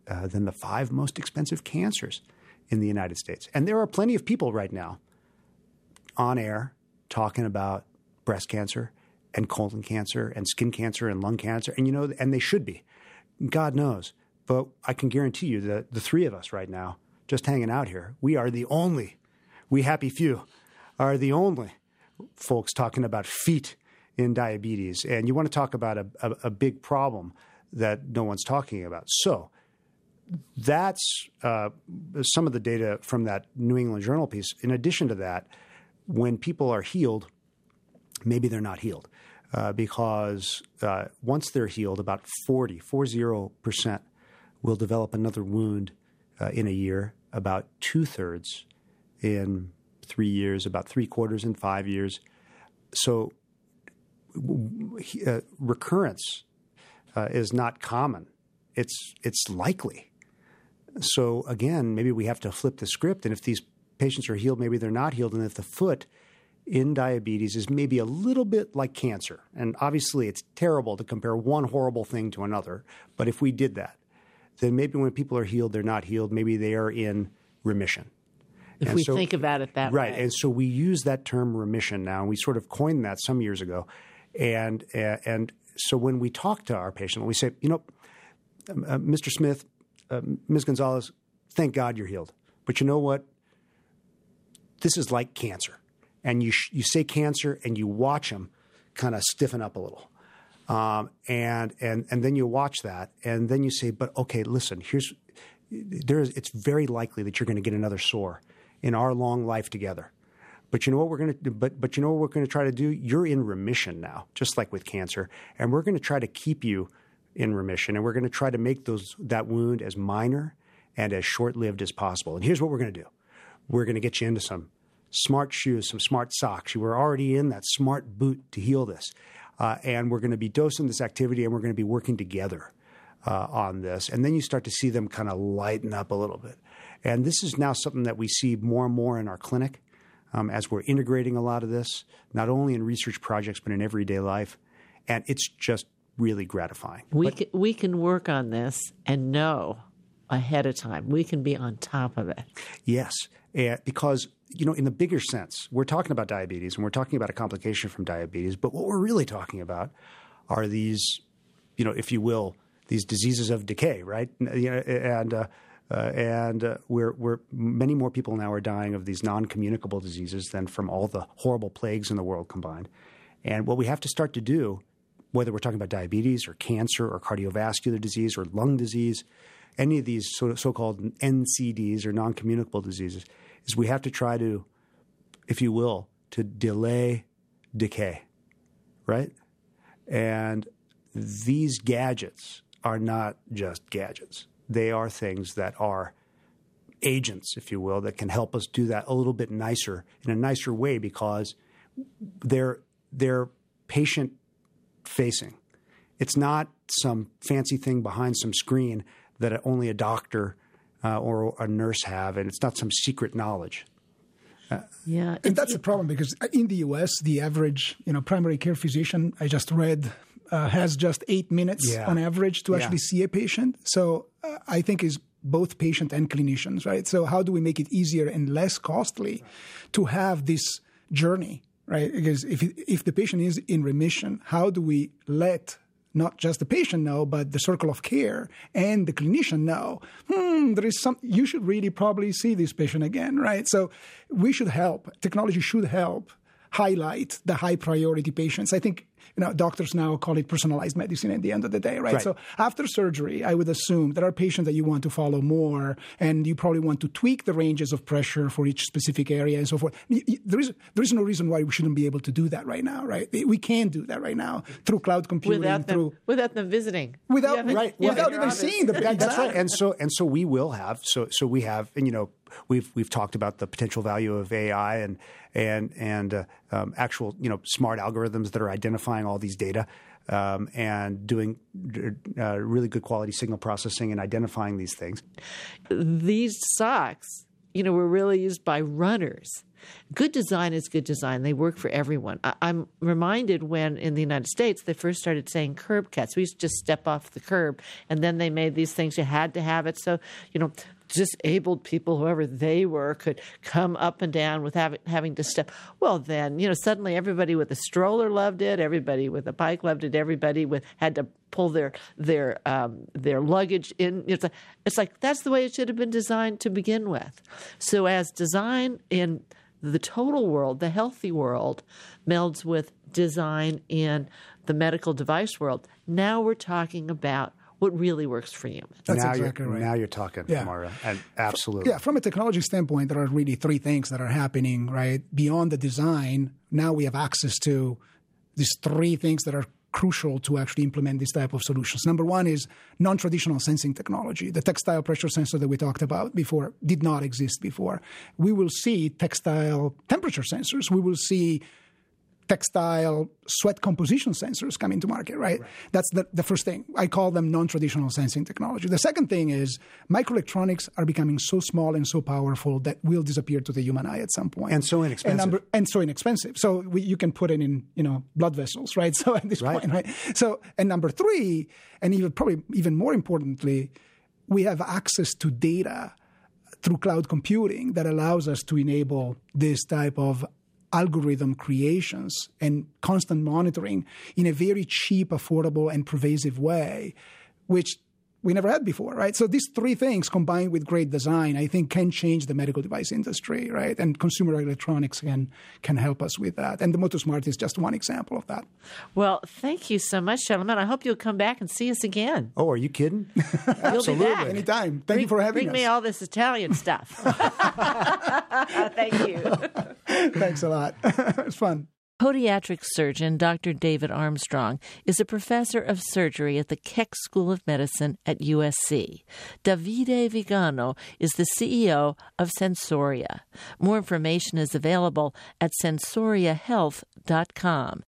Speaker 3: uh, than the five most expensive cancers in the United States. And there are plenty of people right now on air talking about breast cancer and colon cancer and skin cancer and lung cancer, and you know, and they should be. God knows. But I can guarantee you that the three of us right now, just hanging out here, we are the only, we happy few, are the only folks talking about feet in diabetes. And you want to talk about a, a, a big problem that no one's talking about. So that's uh, some of the data from that New England Journal piece. In addition to that, when people are healed, maybe they're not healed uh, because uh, once they're healed, about 40, 40% will develop another wound uh, in a year, about two thirds in three years, about three quarters in five years. So uh, recurrence uh, is not common. It's it's likely. So again, maybe we have to flip the script, and if these patients are healed, maybe they're not healed, and if the foot in diabetes is maybe a little bit like cancer, and obviously it's terrible to compare one horrible thing to another, but if we did that, then maybe when people are healed, they're not healed. Maybe they are in remission.
Speaker 1: If
Speaker 3: And
Speaker 1: we
Speaker 3: so-
Speaker 1: think about it that way.
Speaker 3: right.
Speaker 1: way.
Speaker 3: And so we use that term remission now. And we sort of coined that some years ago. And and so when we talk to our patient, we say, you know, um, uh, Mr. Smith, uh, Ms. Gonzalez, thank God you're healed. But you know what? This is like cancer. And you sh- you say cancer, and you watch them kind of stiffen up a little. Um, and and and then you watch that, and then you say, "But okay, listen. Here's there is. It's very likely that you're going to get another sore in our long life together. But you know what we're going to? But but you know what we're going to try to do? You're in remission now, just like with cancer, and we're going to try to keep you in remission, and we're going to try to make those that wound as minor and as short lived as possible. And here's what we're going to do: we're going to get you into some smart shoes, some smart socks. You were already in that smart boot to heal this. Uh, and we're going to be dosing this activity and we're going to be working together uh, on this. And then you start to see them kind of lighten up a little bit. And this is now something that we see more and more in our clinic um, as we're integrating a lot of this, not only in research projects, but in everyday life. And it's just really gratifying.
Speaker 1: we can, we can work on this and know ahead of time. We can be on top of it.
Speaker 3: Yes, and because you know, in the bigger sense, we're talking about diabetes and we're talking about a complication from diabetes, but what we're really talking about are these, you know, if you will, these diseases of decay, right? You know, And uh, uh, and uh, we're we're many more people now are dying of these non-communicable diseases than from all the horrible plagues in the world combined. And what we have to start to do, whether we're talking about diabetes or cancer or cardiovascular disease or lung disease, any of these so- so-called NCDs or non-communicable diseases, is we have to try to, if you will, to delay decay, right? And these gadgets are not just gadgets. They are things that are agents, if you will, that can help us do that a little bit nicer, in a nicer way, because they're they're patient facing. It's not some fancy thing behind some screen that only a doctor uh, or a nurse have, and it's not some secret knowledge.
Speaker 1: Yeah.
Speaker 4: And that's the problem because in the U.S., the average you know primary care physician I just read uh, has just eight minutes
Speaker 3: Yeah.
Speaker 4: on average to
Speaker 3: Yeah.
Speaker 4: actually see a patient. So I think is both patient and clinicians, right? So how do we make it easier and less costly to have this journey, right? Because if if the patient is in remission, how do we let not just the patient know, but the circle of care and the clinician know, hmm, there is some, you should really probably see this patient again, right? So we should help. Technology should help highlight the high priority patients. I think you know, doctors now call it personalized medicine at the end of the day, right?
Speaker 3: right?
Speaker 4: So after surgery, I would assume there are patients that you want to follow more, and you probably want to tweak the ranges of pressure for each specific area and so forth. There is there is no reason why we shouldn't be able to do that right now, right? We can do that right now through cloud computing,
Speaker 1: without them,
Speaker 4: through
Speaker 1: without them visiting,
Speaker 4: without right, without even seeing the.
Speaker 3: That, that's right, and so and so we will have so so we have and you know we've we've talked about the potential value of AI and and and uh, um, actual you know smart algorithms that are identifying all these data. Um, and doing uh, really good quality signal processing and identifying these things.
Speaker 1: These socks, you know, were really used by runners. Good design is good design. They work for everyone. I- am reminded when in the United States they first started saying curb cuts. We used to just step off the curb, and then they made these things you had to have it. So you know, disabled people, whoever they were, could come up and down without having to step. Well, then, you know, suddenly everybody with a stroller loved it, everybody with a bike loved it, everybody with had to pull their their um, their luggage in. It's like, it's like that's the way it should have been designed to begin with. So, as design in the total world, the healthy world, melds with design in the medical device world, now we're talking about what really works for you.
Speaker 4: That's
Speaker 3: now
Speaker 4: exactly
Speaker 3: you're,
Speaker 4: right.
Speaker 3: Now you're talking, yeah. Moira. And absolutely.
Speaker 4: Yeah, from a technology standpoint, there are really three things that are happening, right? Beyond the design, now we have access to these three things that are crucial to actually implement this type of solutions. Number one is non-traditional sensing technology. The textile pressure sensor that we talked about before did not exist before. We will see textile temperature sensors. We will see textile sweat composition sensors coming to market, right? right. That's the, the first thing. I call them non traditional sensing technology. The second thing is microelectronics are becoming so small and so powerful that will disappear to the human eye at some point.
Speaker 3: And so inexpensive.
Speaker 4: And, number, and so inexpensive. So we, you can put it in, you know, blood vessels, right? So at this right. point, right? So, and number three, and even probably even more importantly, we have access to data through cloud computing that allows us to enable this type of algorithm creations and constant monitoring in a very cheap, affordable, and pervasive way, which we never had before, right? So these three things combined with great design, I think, can change the medical device industry, right? And consumer electronics can can help us with that. And the Motus Smart is just one example of that.
Speaker 1: Well, thank you so much, gentlemen. I hope you'll come back and see us again.
Speaker 3: Oh, are you kidding?
Speaker 1: Absolutely.
Speaker 4: Anytime. Thank
Speaker 1: bring,
Speaker 4: you for having
Speaker 1: bring
Speaker 4: us.
Speaker 1: Bring me all this Italian stuff. thank you.
Speaker 4: Thanks a lot. it's fun.
Speaker 1: Podiatric surgeon Dr. David Armstrong is a professor of surgery at the Keck School of Medicine at USC. Davide Vigano is the CEO of Sensoria. More information is available at sensoriahealth.com.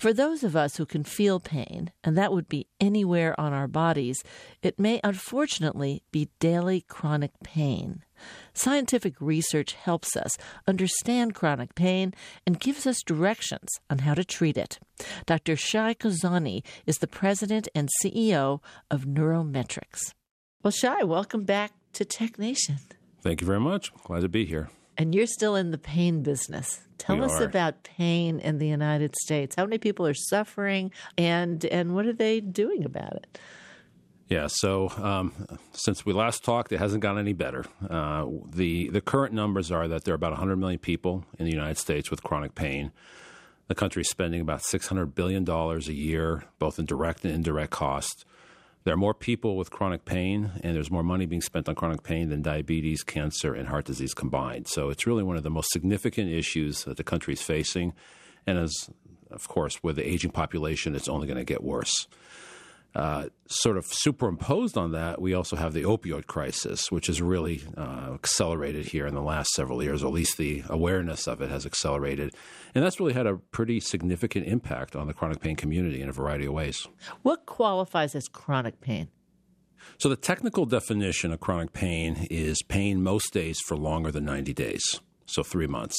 Speaker 1: For those of us who can feel pain, and that would be anywhere on our bodies, it may unfortunately be daily chronic pain. Scientific research helps us understand chronic pain and gives us directions on how to treat it. Dr. Shai Gozani is the president and CEO of NeuroMetrix. Well, Shai, welcome back to Tech Nation.
Speaker 5: Thank you very much. Glad to be here.
Speaker 1: And you're still in the pain business. Tell
Speaker 5: we
Speaker 1: us
Speaker 5: are.
Speaker 1: about pain in the United States. How many people are suffering, and and what are they doing about it?
Speaker 5: Yeah, so um, since we last talked, it hasn't gotten any better. Uh, the the current numbers are that there are about 100 million people in the United States with chronic pain. The country is spending about 600 billion dollars a year, both in direct and indirect costs. There are more people with chronic pain, and there's more money being spent on chronic pain than diabetes, cancer, and heart disease combined. So it's really one of the most significant issues that the country is facing. And as, of course, with the aging population, it's only going to get worse. Uh, sort of superimposed on that, we also have the opioid crisis, which has really uh, accelerated here in the last several years, or at least the awareness of it has accelerated. And that's really had a pretty significant impact on the chronic pain community in a variety of ways.
Speaker 1: What qualifies as chronic pain?
Speaker 5: So, the technical definition of chronic pain is pain most days for longer than 90 days, so three months.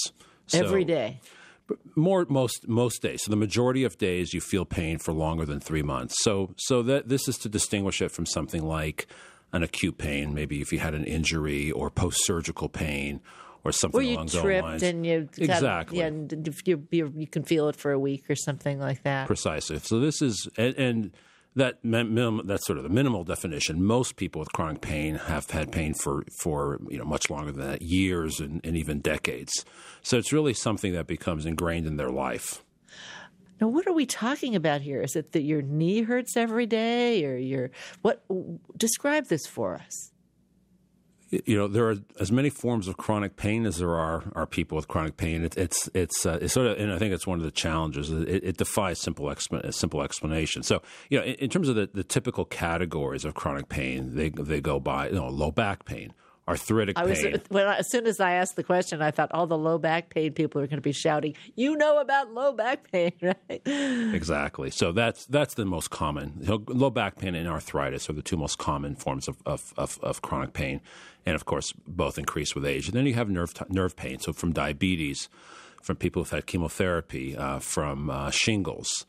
Speaker 5: So,
Speaker 1: Every day.
Speaker 5: More most most days. So the majority of days you feel pain for longer than three months. So so that this is to distinguish it from something like an acute pain, maybe if you had an injury or post surgical pain or something
Speaker 1: Where you
Speaker 5: along those
Speaker 1: tripped
Speaker 5: lines.
Speaker 1: and you got-
Speaker 5: Exactly.
Speaker 1: yeah, you, you you can feel it for a week or something like that.
Speaker 5: Precisely. So this is and, and that that's sort of the minimal definition. Most people with chronic pain have had pain for for you know much longer than that, years and, and even decades. So it's really something that becomes ingrained in their life.
Speaker 1: Now, what are we talking about here? Is it that your knee hurts every day, or your what? Describe this for us.
Speaker 5: You know there are as many forms of chronic pain as there are are people with chronic pain. It, it's it's uh, it's sort of, and I think it's one of the challenges. It, it defies simple exp- simple explanation. So you know, in, in terms of the, the typical categories of chronic pain, they they go by you know low back pain, arthritic
Speaker 1: I was
Speaker 5: pain.
Speaker 1: when I, as soon as I asked the question, I thought all the low back pain people are going to be shouting, "You know about low back pain, right?"
Speaker 5: Exactly. So that's that's the most common. Low back pain and arthritis are the two most common forms of, of, of, of chronic pain, and of course, both increase with age. And then you have nerve nerve pain. So from diabetes, from people who've had chemotherapy, uh, from uh, shingles.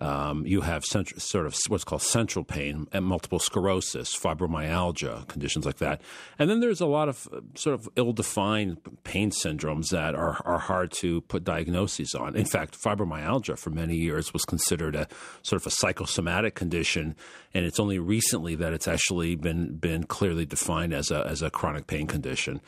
Speaker 5: Um, you have central, sort of what's called central pain and multiple sclerosis, fibromyalgia, conditions like that. And then there's a lot of uh, sort of ill-defined pain syndromes that are, are hard to put diagnoses on. In fact, fibromyalgia for many years was considered a sort of a psychosomatic condition, and it's only recently that it's actually been been clearly defined as a as a chronic pain condition.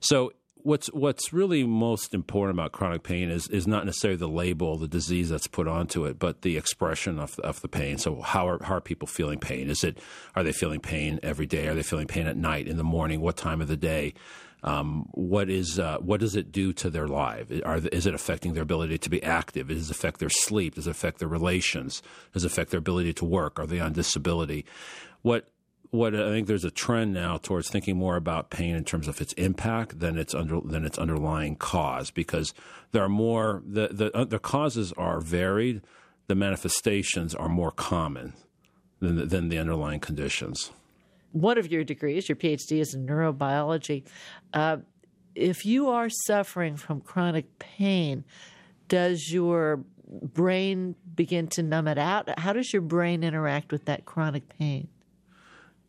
Speaker 5: So what's what's really most important about chronic pain is is not necessarily the label, the disease that's put onto it, but the expression of of the pain. So how are how are people feeling pain? Is it are they feeling pain every day? Are they feeling pain at night, in the morning? What time of the day? Um, what is uh, what does it do to their life? Are, is it affecting their ability to be active? Does it affect their sleep? Does it affect their relations? Does it affect their ability to work? Are they on disability? What what I think there's a trend now towards thinking more about pain in terms of its impact than its under than its underlying cause because there are more the the uh, the causes are varied, the manifestations are more common than the, than the underlying conditions.
Speaker 1: One of your degrees, your PhD, is in neurobiology. Uh, if you are suffering from chronic pain, does your brain begin to numb it out? How does your brain interact with that chronic pain?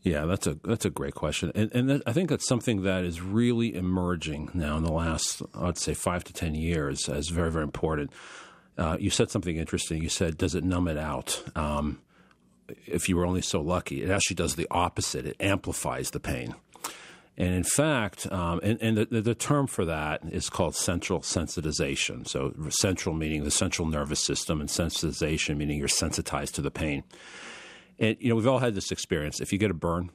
Speaker 5: Yeah, that's a that's a great question, and and that, I think that's something that is really emerging now in the last, I'd say, five to ten years as very very important. Uh, you said something interesting. You said, "Does it numb it out?" Um, if you were only so lucky, it actually does the opposite. It amplifies the pain. And in fact, um, and, and the, the term for that is called central sensitization. So, central meaning the central nervous system, and sensitization meaning you're sensitized to the pain. And you know, we've all had this experience. If you get a burn,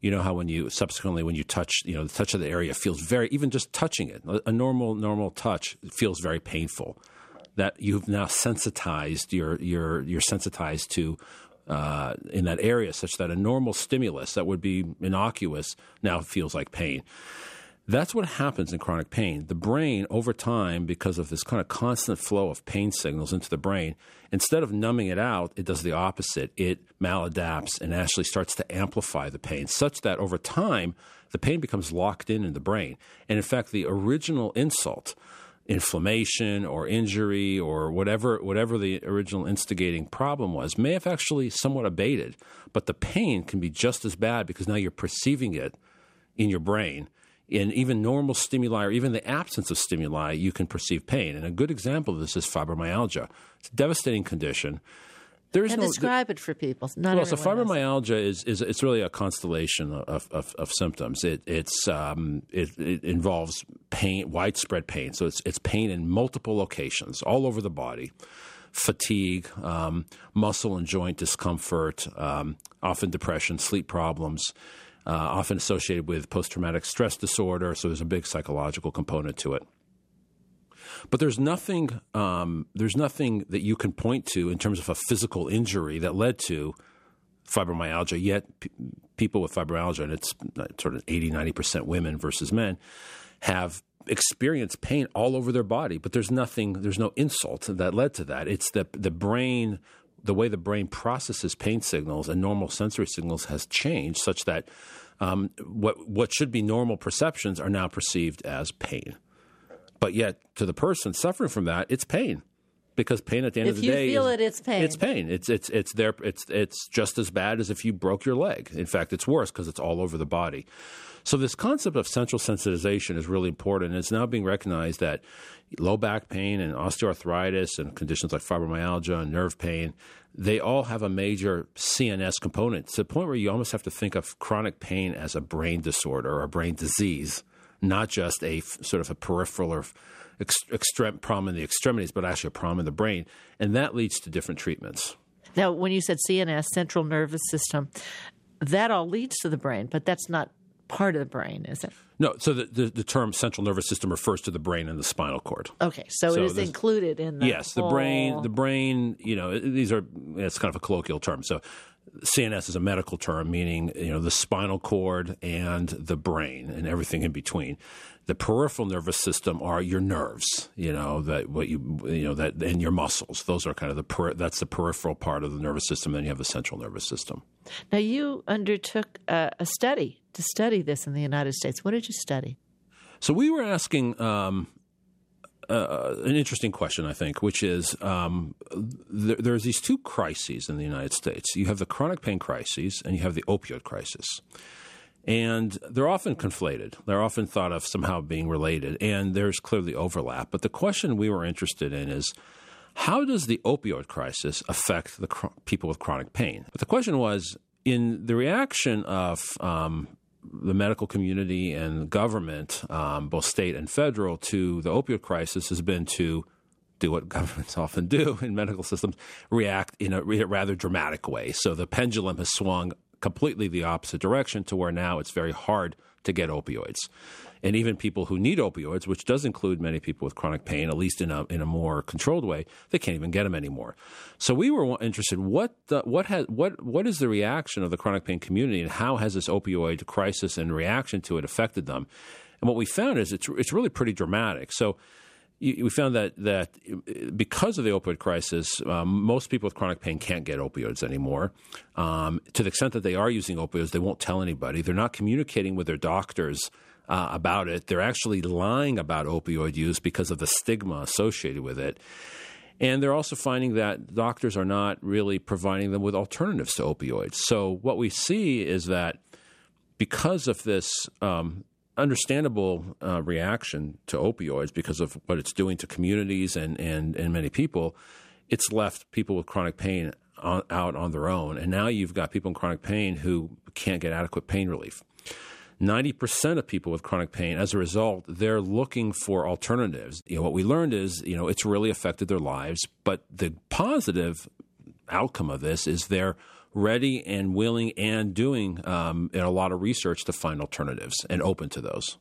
Speaker 5: you know how when you subsequently when you touch, you know, the touch of the area feels very even just touching it, a normal normal touch feels very painful. That you've now sensitized your your you're sensitized to uh, in that area, such that a normal stimulus that would be innocuous now feels like pain. That's what happens in chronic pain. The brain, over time, because of this kind of constant flow of pain signals into the brain, instead of numbing it out, it does the opposite. It maladapts and actually starts to amplify the pain, such that over time, the pain becomes locked in in the brain. And in fact, the original insult, inflammation or injury or whatever whatever the original instigating problem was may have actually somewhat abated but the pain can be just as bad because now you're perceiving it in your brain in even normal stimuli or even the absence of stimuli you can perceive pain and a good example of this is fibromyalgia it's a devastating condition there is
Speaker 1: And
Speaker 5: no
Speaker 1: describe it for people. Not
Speaker 5: well, so fibromyalgia is, is it's really a constellation of, of, of symptoms. It it's um, it, it involves pain, widespread pain. So it's it's pain in multiple locations all over the body, fatigue, um, muscle and joint discomfort, um, often depression, sleep problems. Uh, often associated with post traumatic stress disorder, so there's a big psychological component to it. But there's nothing um, there's nothing that you can point to in terms of a physical injury that led to fibromyalgia. Yet p- people with fibromyalgia, and it's sort of 80, 90% women versus men, have experienced pain all over their body, but there's nothing, there's no insult that led to that. It's the the brain, the way the brain processes pain signals and normal sensory signals has changed such that um, what what should be normal perceptions are now perceived as pain. But yet, to the person suffering from that, it's pain because pain at the end
Speaker 1: If
Speaker 5: of the day, if you
Speaker 1: feel
Speaker 5: is,
Speaker 1: it, it's pain.
Speaker 5: It's pain. It's it's it's there. It's it's just as bad as if you broke your leg. In fact, it's worse because it's all over the body. So this concept of central sensitization is really important. And it's now being recognized that low back pain and osteoarthritis and conditions like fibromyalgia and nerve pain, they all have a major CNS component to the point where you almost have to think of chronic pain as a brain disorder or a brain disease, not just a sort of a peripheral or ex- extreme problem in the extremities, but actually a problem in the brain. And that leads to different treatments.
Speaker 1: Now, when you said CNS, central nervous system, that all leads to the brain, but that's not part of the brain, is it?
Speaker 5: No, so the, the, the term central nervous system refers to the brain and the spinal cord.
Speaker 1: Okay, so,
Speaker 5: So
Speaker 1: it is included in the
Speaker 5: yes, the brain. The brain. You know, these are. It's kind of a colloquial term. So, CNS is a medical term meaning you know the spinal cord and the brain and everything in between. The peripheral nervous system are your nerves. You know that what you you know that and your muscles. Those are kind of the per, that's the peripheral part of the nervous system. Then you have the central nervous system.
Speaker 1: Now, you undertook a, a study to study this in the United States. What did you study?
Speaker 5: So we were asking um, uh, an interesting question, I think, which is um, th- there's these two crises in the United States. You have the chronic pain crisis, and you have the opioid crisis. And they're often conflated. They're often thought of somehow being related, and there's clearly overlap. But the question we were interested in is how does the opioid crisis affect the cr- people with chronic pain? But the question was in the reaction of um, the medical community and government, um, both state and federal, to the opioid crisis has been to do what governments often do in medical systems react in a rather dramatic way. So the pendulum has swung completely the opposite direction to where now it's very hard to get opioids. And even people who need opioids, which does include many people with chronic pain, at least in a in a more controlled way, they can't even get them anymore. So we were interested what the, what has what what is the reaction of the chronic pain community, and how has this opioid crisis and reaction to it affected them? And what we found is it's it's really pretty dramatic. So we found that that because of the opioid crisis, um, most people with chronic pain can't get opioids anymore. Um, to the extent that they are using opioids, they won't tell anybody. They're not communicating with their doctors uh, about it. They're actually lying about opioid use because of the stigma associated with it. And they're also finding that doctors are not really providing them with alternatives to opioids. So what we see is that because of this um, understandable uh, reaction to opioids, because of what it's doing to communities and, and, and many people, it's left people with chronic pain on, out on their own. And now you've got people in chronic pain who can't get adequate pain relief. 90% of people with chronic pain, as a result, they're looking for alternatives. You know, what we learned is, you know, it's really affected their lives, but the positive outcome of this is they're ready and willing and doing um, a lot of research to find alternatives and open to those.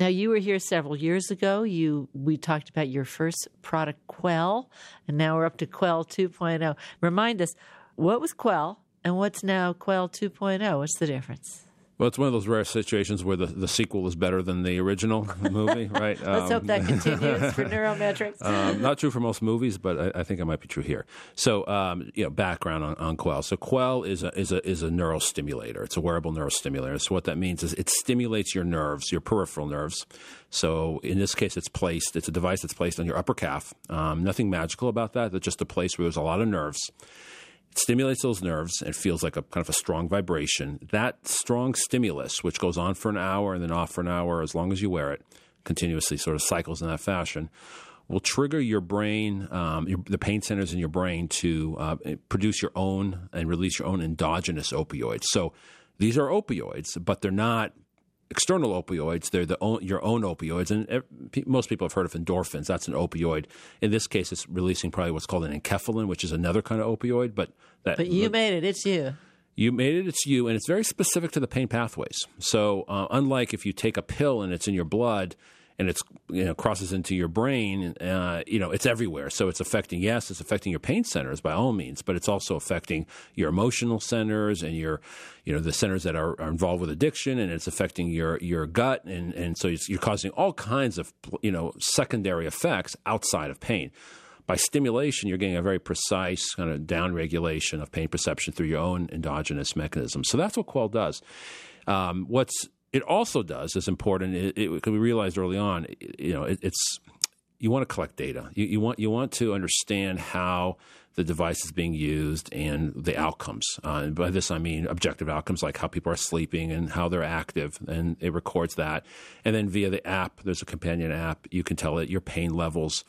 Speaker 1: Now, you were here several years ago. You we talked about your first product, Quell, and now we're up to Quell 2.0. Remind us, what was Quell and what's now Quell 2.0? What's the difference?
Speaker 5: Well, it's one of those rare situations where the, the sequel is better than the original movie, right?
Speaker 1: Let's
Speaker 5: Um,
Speaker 1: hope that continues for NeuroMetrix.
Speaker 5: um, not true for most movies, but I, I think it might be true here. So, um, you know, background on, on Quell. So, Quell is a is a is a neurostimulator. It's a wearable neurostimulator. So, what that means is it stimulates your nerves, your peripheral nerves. So, in this case, it's placed. It's a device that's placed on your upper calf. Um, nothing magical about that. It's just a place where there's a lot of nerves. It stimulates those nerves and feels like a kind of a strong vibration. That strong stimulus, which goes on for an hour and then off for an hour as long as you wear it, continuously sort of cycles in that fashion, will trigger your brain, um, your, the pain centers in your brain to uh, produce your own and release your own endogenous opioids. So these are opioids, but they're not external opioids. They're the own, your own opioids, and most people have heard of endorphins. That's an opioid. In this case, it's releasing probably what's called an enkephalin, which is another kind of opioid. But that,
Speaker 1: But you made it. It's you.
Speaker 5: you made it. It's you, and it's very specific to the pain pathways. So, uh, unlike if you take a pill and it's in your blood, and it's you know crosses into your brain, uh, you know it's everywhere. So it's affecting yes, it's affecting your pain centers by all means, but it's also affecting your emotional centers and your you know the centers that are, are involved with addiction, and it's affecting your your gut, and and so you're causing all kinds of you know secondary effects outside of pain by stimulation, you're getting a very precise kind of down regulation of pain perception through your own endogenous mechanism. So that's what Quell does. Um, what's it also does is important. It, it, we realized early on, you know, it, it's you want to collect data. You, you, want you want to understand how the device is being used and the outcomes. Uh, and by this I mean objective outcomes like how people are sleeping and how they're active, and it records that. And then via the app, there's a companion app. You can tell it your pain levels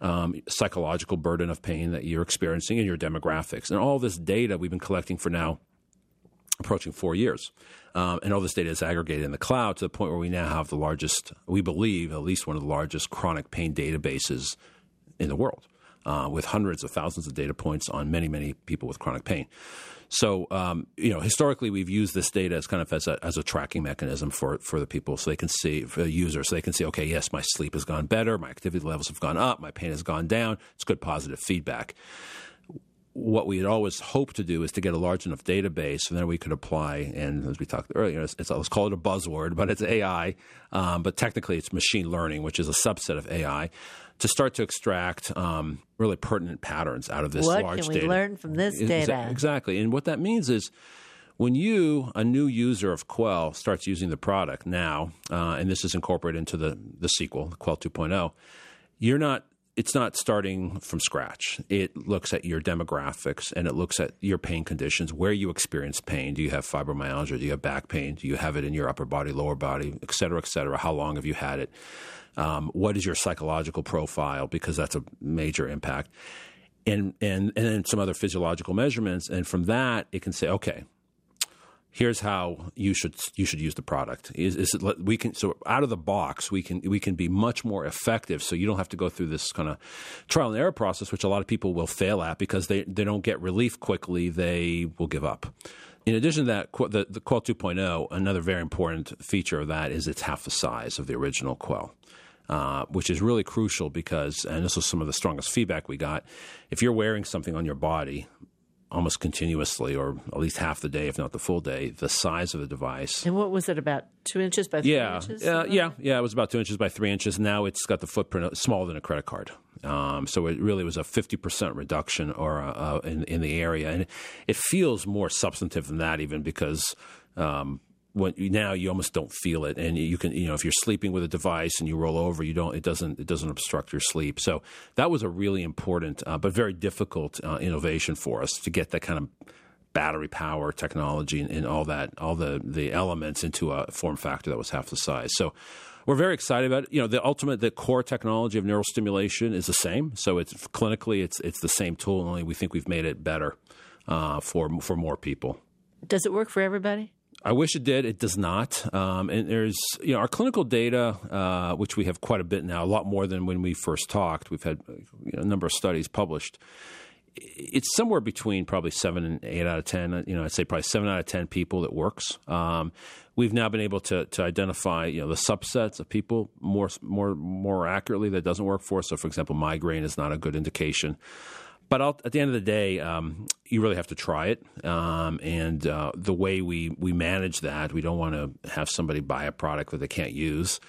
Speaker 5: um, psychological burden of pain that you're experiencing and your demographics. And all this data we've been collecting for now approaching four years. Um, and all this data is aggregated in the cloud to the point where we now have the largest, we believe, at least one of the largest chronic pain databases in the world, uh, with hundreds of thousands of data points on many, many people with chronic pain. So, um, you know, historically, we've used this data as kind of as a, as a tracking mechanism for, for the people so they can see, for the user, so they can see, okay, yes, my sleep has gone better, my activity levels have gone up, my pain has gone down. It's good positive feedback what we had always hoped to do is to get a large enough database, and then we could apply. And as we talked earlier, it's, it's, let's call it a buzzword, but it's AI. Um, but technically, it's machine learning, which is a subset of AI, to start to extract um, really pertinent patterns out of this
Speaker 1: what
Speaker 5: large
Speaker 1: can we
Speaker 5: data.
Speaker 1: learn from this data?
Speaker 5: Exactly. And what that means is when you, a new user of Quell, starts using the product now, uh, and this is incorporated into the, the sequel, Quell 2.0, you're not it's not starting from scratch. It looks at your demographics and it looks at your pain conditions, where you experience pain. Do you have fibromyalgia? Do you have back pain? Do you have it in your upper body, lower body, et cetera, et cetera? How long have you had it? Um, what is your psychological profile? Because that's a major impact. And, and, and then some other physiological measurements. And from that, it can say, okay, here's how you should you should use the product. Is, is it, we can so out of the box we can we can be much more effective. So you don't have to go through this kind of trial and error process, which a lot of people will fail at because they they don't get relief quickly. They will give up. In addition to that, the, the Quell 2.0, another very important feature of that is it's half the size of the original Quell uh, which is really crucial because, and this was some of the strongest feedback we got, if you're wearing something on your body almost continuously, or at least half the day, if not the full day, the size of the device.
Speaker 1: And what was it about two inches by three
Speaker 5: yeah,
Speaker 1: inches?
Speaker 5: Yeah, yeah, yeah. It was about two inches by three inches. Now it's got the footprint smaller than a credit card. Um, so it really was a 50% reduction or uh, in, in the area. And it feels more substantive than that, even because um, when now you almost don't feel it, and you can you know if you're sleeping with a device and you roll over, you don't it doesn't it doesn't obstruct your sleep. So that was a really important uh, but very difficult uh, innovation for us to get that kind of battery power technology and, and, all that all the the elements into a form factor that was half the size. So we're very excited about it. You know, the ultimate, the core technology of neural stimulation is the same. So it's clinically, it's it's the same tool. Only we think we've made it better uh, for for more people.
Speaker 1: Does it work for everybody?
Speaker 5: I wish it did. It does not. Um, and there's, you know, our clinical data, uh, which we have quite a bit now, a lot more than when we first talked. We've had you know, a number of studies published. It's somewhere between probably seven and eight out of ten. You know, I'd say probably seven out of ten people that works. Um, we've now been able to to identify you know the subsets of people more more more accurately that doesn't work for. So, for example, migraine is not a good indication but I'll, at the end of the day, um, you really have to try it. Um, and uh, the way we, we manage that, we don't want to have somebody buy a product that they can't use.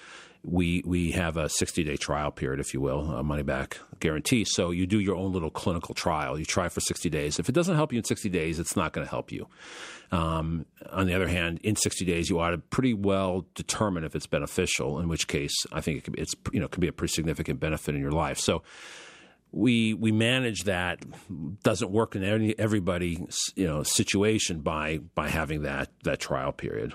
Speaker 5: We we have a 60 day trial period, if you will, a money back guarantee. So you do your own little clinical trial. You try for 60 days. If it doesn't help you in 60 days, it's not going to help you. Um, on the other hand, in 60 days, you ought to pretty well determine if it's beneficial. In which case, I think it could be, it's you know could be a pretty significant benefit in your life. So we we manage that doesn't work in any everybody's you know situation by by having that that trial period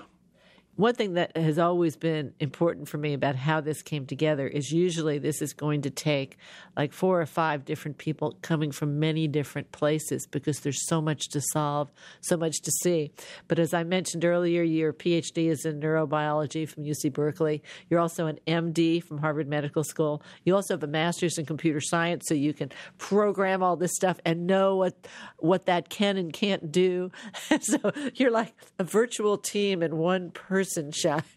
Speaker 1: one thing that has always been important for me about how this came together is usually this is going to take like four or five different people coming from many different places because there's so much to solve, so much to see. But as I mentioned earlier, your PhD is in neurobiology from UC Berkeley. You're also an MD from Harvard Medical School. You also have a master's in computer science, so you can program all this stuff and know what what that can and can't do. so you're like a virtual team and one person person, Shai.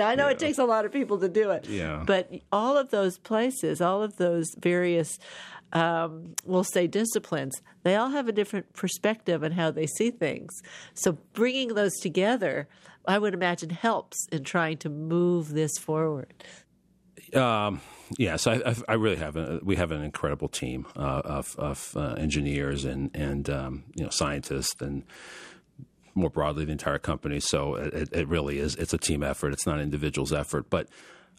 Speaker 1: I know it takes a lot of people to do it.
Speaker 5: Yeah.
Speaker 1: But all of those places, all of those various, um, we'll say disciplines, they all have a different perspective on how they see things. So bringing those together, I would imagine, helps in trying to move this forward.
Speaker 5: Um, yes, I, I, I, really have. A, we have an incredible team uh, of, of uh, engineers and and um, you know scientists and more broadly the entire company. So it, it, really is. It's a team effort. It's not an individual's effort, but.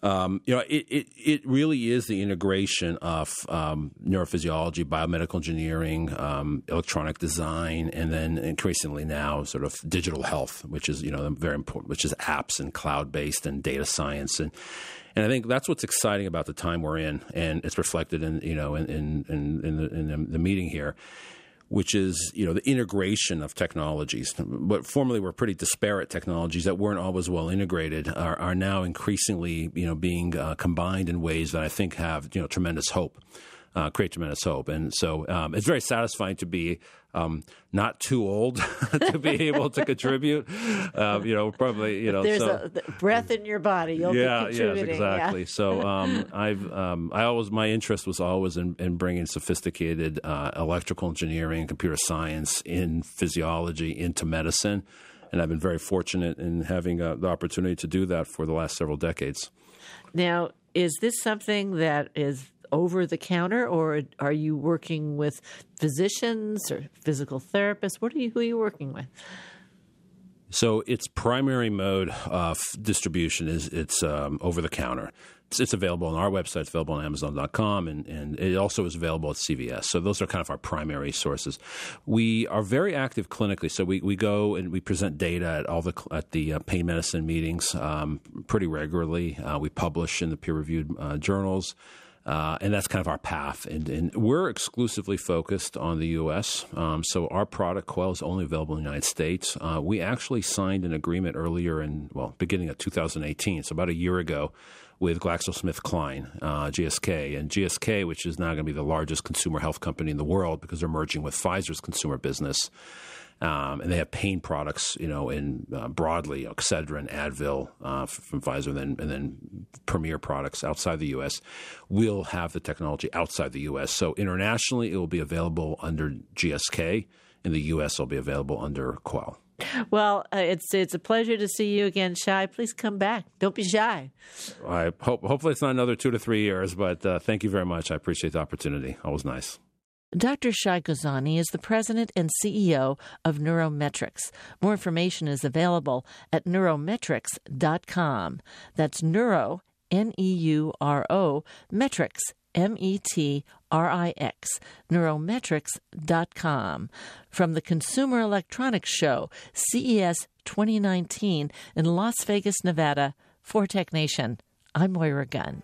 Speaker 5: Um, you know, it, it, it really is the integration of um, neurophysiology, biomedical engineering, um, electronic design, and then increasingly now sort of digital health, which is you know very important, which is apps and cloud based and data science and and I think that's what's exciting about the time we're in, and it's reflected in you know in in in, in, the, in the meeting here which is you know the integration of technologies. What formerly were pretty disparate technologies that weren't always well integrated are, are now increasingly you know being uh, combined in ways that I think have you know tremendous hope uh, create tremendous hope. And so um, it's very satisfying to be um, not too old to be able to contribute. Um, you know, probably you know.
Speaker 1: There's
Speaker 5: so,
Speaker 1: a breath in your body. You'll
Speaker 5: yeah,
Speaker 1: be
Speaker 5: yes, exactly.
Speaker 1: Yeah.
Speaker 5: so um, I've um, I always my interest was always in, in bringing sophisticated uh, electrical engineering, computer science, in physiology into medicine. And I've been very fortunate in having uh, the opportunity to do that for the last several decades.
Speaker 1: Now, is this something that is over the counter, or are you working with physicians or physical therapists? What are you? Who are you working with?
Speaker 5: So its primary mode of distribution is it's um, over the counter. It's, it's, available on our website. It's available on Amazon.com, and, and it also is available at CVS. So those are kind of our primary sources. We are very active clinically. So we, we go and we present data at all the at the uh, pain medicine meetings um, pretty regularly. Uh, we publish in the peer reviewed uh, journals. Uh, and that's kind of our path. And, and, we're exclusively focused on the U.S. Um, so our product Quell is only available in the United States. Uh, we actually signed an agreement earlier in well, beginning of 2018, so about a year ago, with GlaxoSmithKline, uh, GSK, and GSK, which is now going to be the largest consumer health company in the world because they're merging with Pfizer's consumer business. Um, and they have pain products, you know, in uh, broadly Excedrin, Advil uh, from Pfizer, and then, and then premier products outside the U.S. Will have the technology outside the U.S. So internationally, it will be available under GSK. In the U.S., it'll be available under Quell.
Speaker 1: Well, uh, it's it's a pleasure to see you again, Shai. Please come back. Don't be shy.
Speaker 5: I hope hopefully it's not another two to three years, but uh, thank you very much. I appreciate the opportunity. Always nice.
Speaker 1: Dr. Shai Gozani is the president and CEO of NeuroMetrix. More information is available at neurometrix.com. That's neuro, N E U R O, metrics, M E T R I X, neurometrix.com. From the Consumer Electronics Show, CES 2019 in Las Vegas, Nevada, for Tech Nation, I'm Moira Gunn.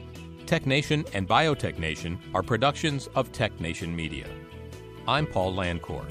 Speaker 2: TechNation and BiotechNation are productions of TechNation Media. I'm Paul Landcore.